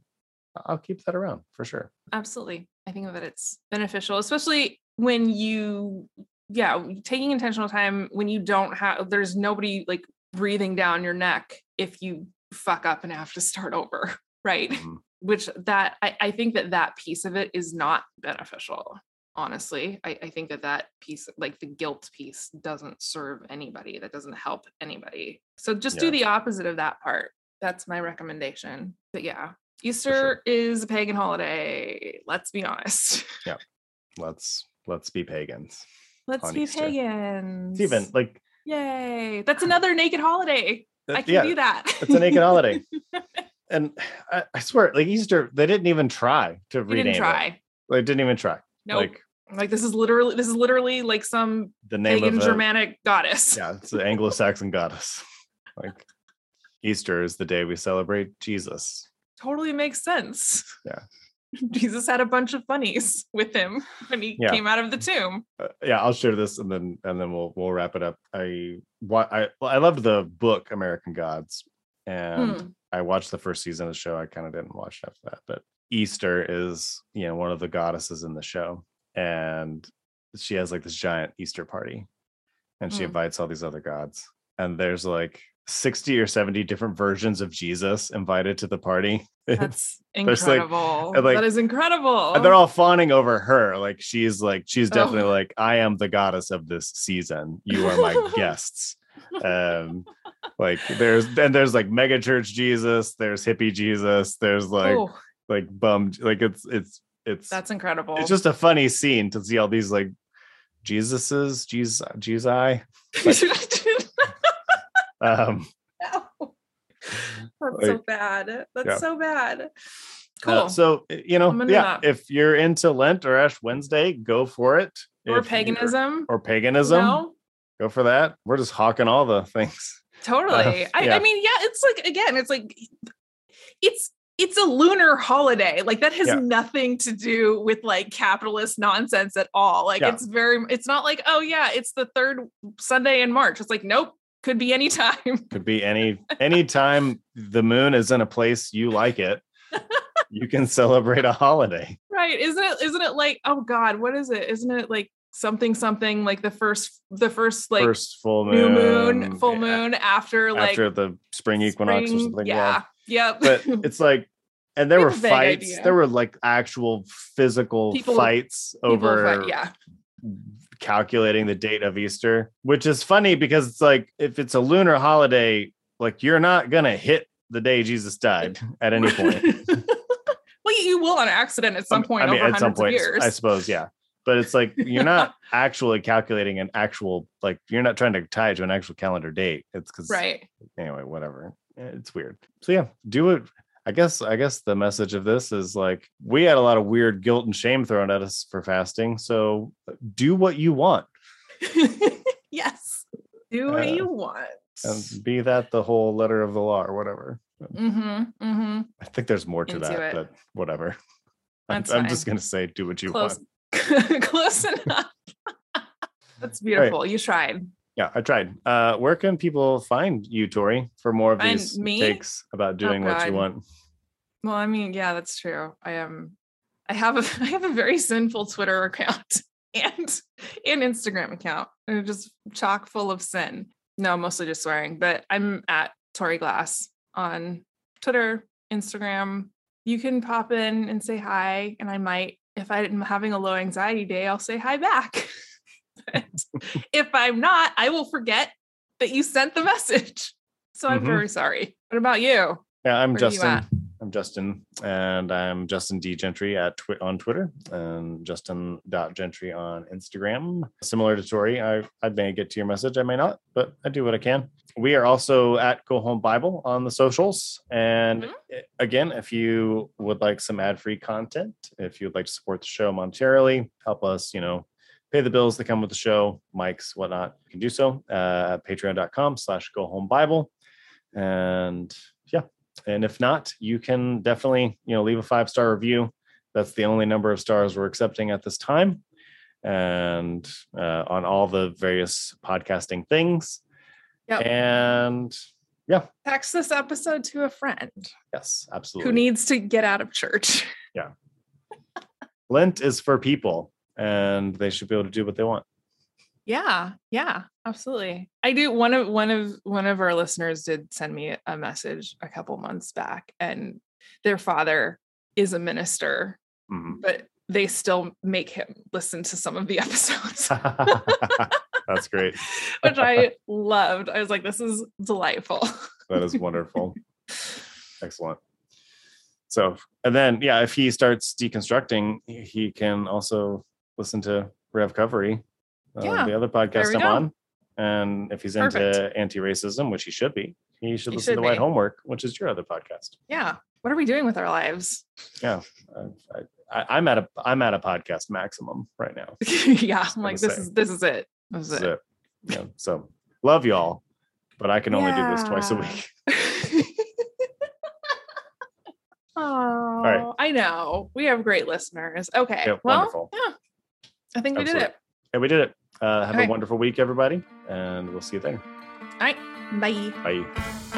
I'll keep that around for sure. absolutely i think that it's beneficial especially when you yeah taking intentional time when you don't have there's nobody like breathing down your neck if you fuck up and have to start over right Mhm. which that I, I think that that piece of it is not beneficial honestly I, I think that that piece like the guilt piece doesn't serve anybody that doesn't help anybody so just do the opposite of that part that's my recommendation but yeah easter is a pagan holiday let's be honest yeah Let's let's be pagans. let's be Easter. pagans It's even like yay that's another naked holiday i can yeah, do that it's a naked holiday. And I, I swear, like Easter, they didn't even try to we rename didn't it. try They didn't even try. Nope Like like this is literally this is literally like some the name pagan of a, Germanic goddess. Yeah, it's the Anglo-Saxon goddess. Like Easter is the day we celebrate Jesus. Totally makes sense. Yeah. Jesus had a bunch of bunnies with him when he Yeah. came out of the tomb. Uh, yeah, I'll share this and then and then we'll we'll wrap it up. I what I I loved the book American Gods, and Hmm. I watched the first season of the show. I kind of didn't watch after that, but Easter is you know one of the goddesses in the show, and she has like this giant Easter party, and she Hmm. invites all these other gods, and there's like. 60 or 70 different versions of Jesus invited to the party. That's There's, like- incredible. like- that is incredible. and they're all fawning over her like she's like she's Oh. definitely like i am the goddess of this season you are my guests um like there's and there's like mega church jesus there's hippie jesus there's like oh, like bummed like it's it's it's that's incredible. it's just a funny scene to see all these like jesuses jesus jesus um That's so bad. That's Yeah. so bad. Cool. uh, so you know yeah if you're into lent or ash wednesday go for it or If paganism. or paganism No? go for that we're just hawking all the things Totally. I, yeah. I mean, yeah, it's like again, it's like it's it's a lunar holiday. Like that has Yeah. nothing to do with like capitalist nonsense at all. Like Yeah. it's very it's not like, oh yeah, it's the third Sunday in March. It's like, nope, could be any time. could be any anytime the moon is in a place you like it you can celebrate a holiday right. Isn't it isn't it like, oh God, what is it? Isn't it like something something like the first the first like first full new moon moon, full yeah, moon after like after the spring equinox or spring- something Yeah. Yep. but it's like and there were have a vague fights idea. there were like actual physical People- fights People over fight- yeah. calculating the date of easter which is funny because it's like if it's a lunar holiday like you're not gonna hit the day jesus died at any point well, you will on accident at some Um, point I mean, over at some hundreds of point, years. I suppose, yeah. but it's like you're not actually calculating an actual like you're not trying to tie it to an actual calendar date. It's because right. anyway, whatever. It's weird. So yeah, do it. I guess I guess the message of this is like we had a lot of weird guilt and shame thrown at us for fasting. So do what you want. yes. Do what Uh, you want. And be that the whole letter of the law or whatever. Mm-hmm. Mm-hmm. I think there's more to Into that, it. but whatever. I'm, I'm just gonna say do what you Close. want. Close enough. That's beautiful. You tried. Yeah, I tried. Uh, where can people find you, Tori, for more of Find these me? takes about doing what you want? Well, I mean, yeah, that's true. I am. I have a I have a very sinful Twitter account and an Instagram account. They're just chock full of sin. No, mostly just swearing. But I'm at Tori Glass on Twitter, Instagram. You can pop in and say hi, and I might, if I'm having a low anxiety day, I'll say hi back. if I'm not, I will forget that you sent the message. So I'm Mhm. very sorry. What about you? Yeah, I'm Where Justin. I'm Justin, and I'm Justin D Gentry at twi- on Twitter and Justin Gentry on Instagram. Similar to Tori, I I may get to your message, I may not, but I do what I can. We are also at Go Home Bible on the socials, and Mhm. again, if you would like some ad-free content, if you'd like to support the show monetarily, help us, you know, pay the bills that come with the show, mics, whatnot, you can do so uh, at patreon.com slash go home Bible. And yeah, and if not, you can definitely, you know, leave a five star review. That's the only number of stars we're accepting at this time. And uh, on all the various podcasting things. Yep. And yeah. Text this episode to a friend yes, absolutely. who needs to get out of church. Yeah. Lent is for people and they should be able to do what they want. Yeah, yeah, absolutely. I do one of one of one of our listeners did send me a message a couple months back and their father is a minister, Mhm. but they still make him listen to some of the episodes, That's great. which I loved. I was like, this is delightful. That is wonderful. Excellent. So, and then, yeah, if he starts deconstructing, he can also listen to Rev Covery, uh, Yeah, the other podcast I'm go. on. And if he's into anti racism, which he should be, he should He listen should to White. Homework, which is your other podcast. yeah. What are we doing with our lives? Yeah. I, I'm at a I'm at a podcast maximum right now. yeah, I'm like this say. is this is it. This is This is it. it. Yeah. So love y'all, but I can only do this twice a week. Oh, I know. We have great listeners. Okay. Yeah, well, wonderful. yeah. I think we Absolutely. did it. Yeah, we did it. Uh, have Okay. a wonderful week, everybody, and we'll see you then. All right. Bye. Bye.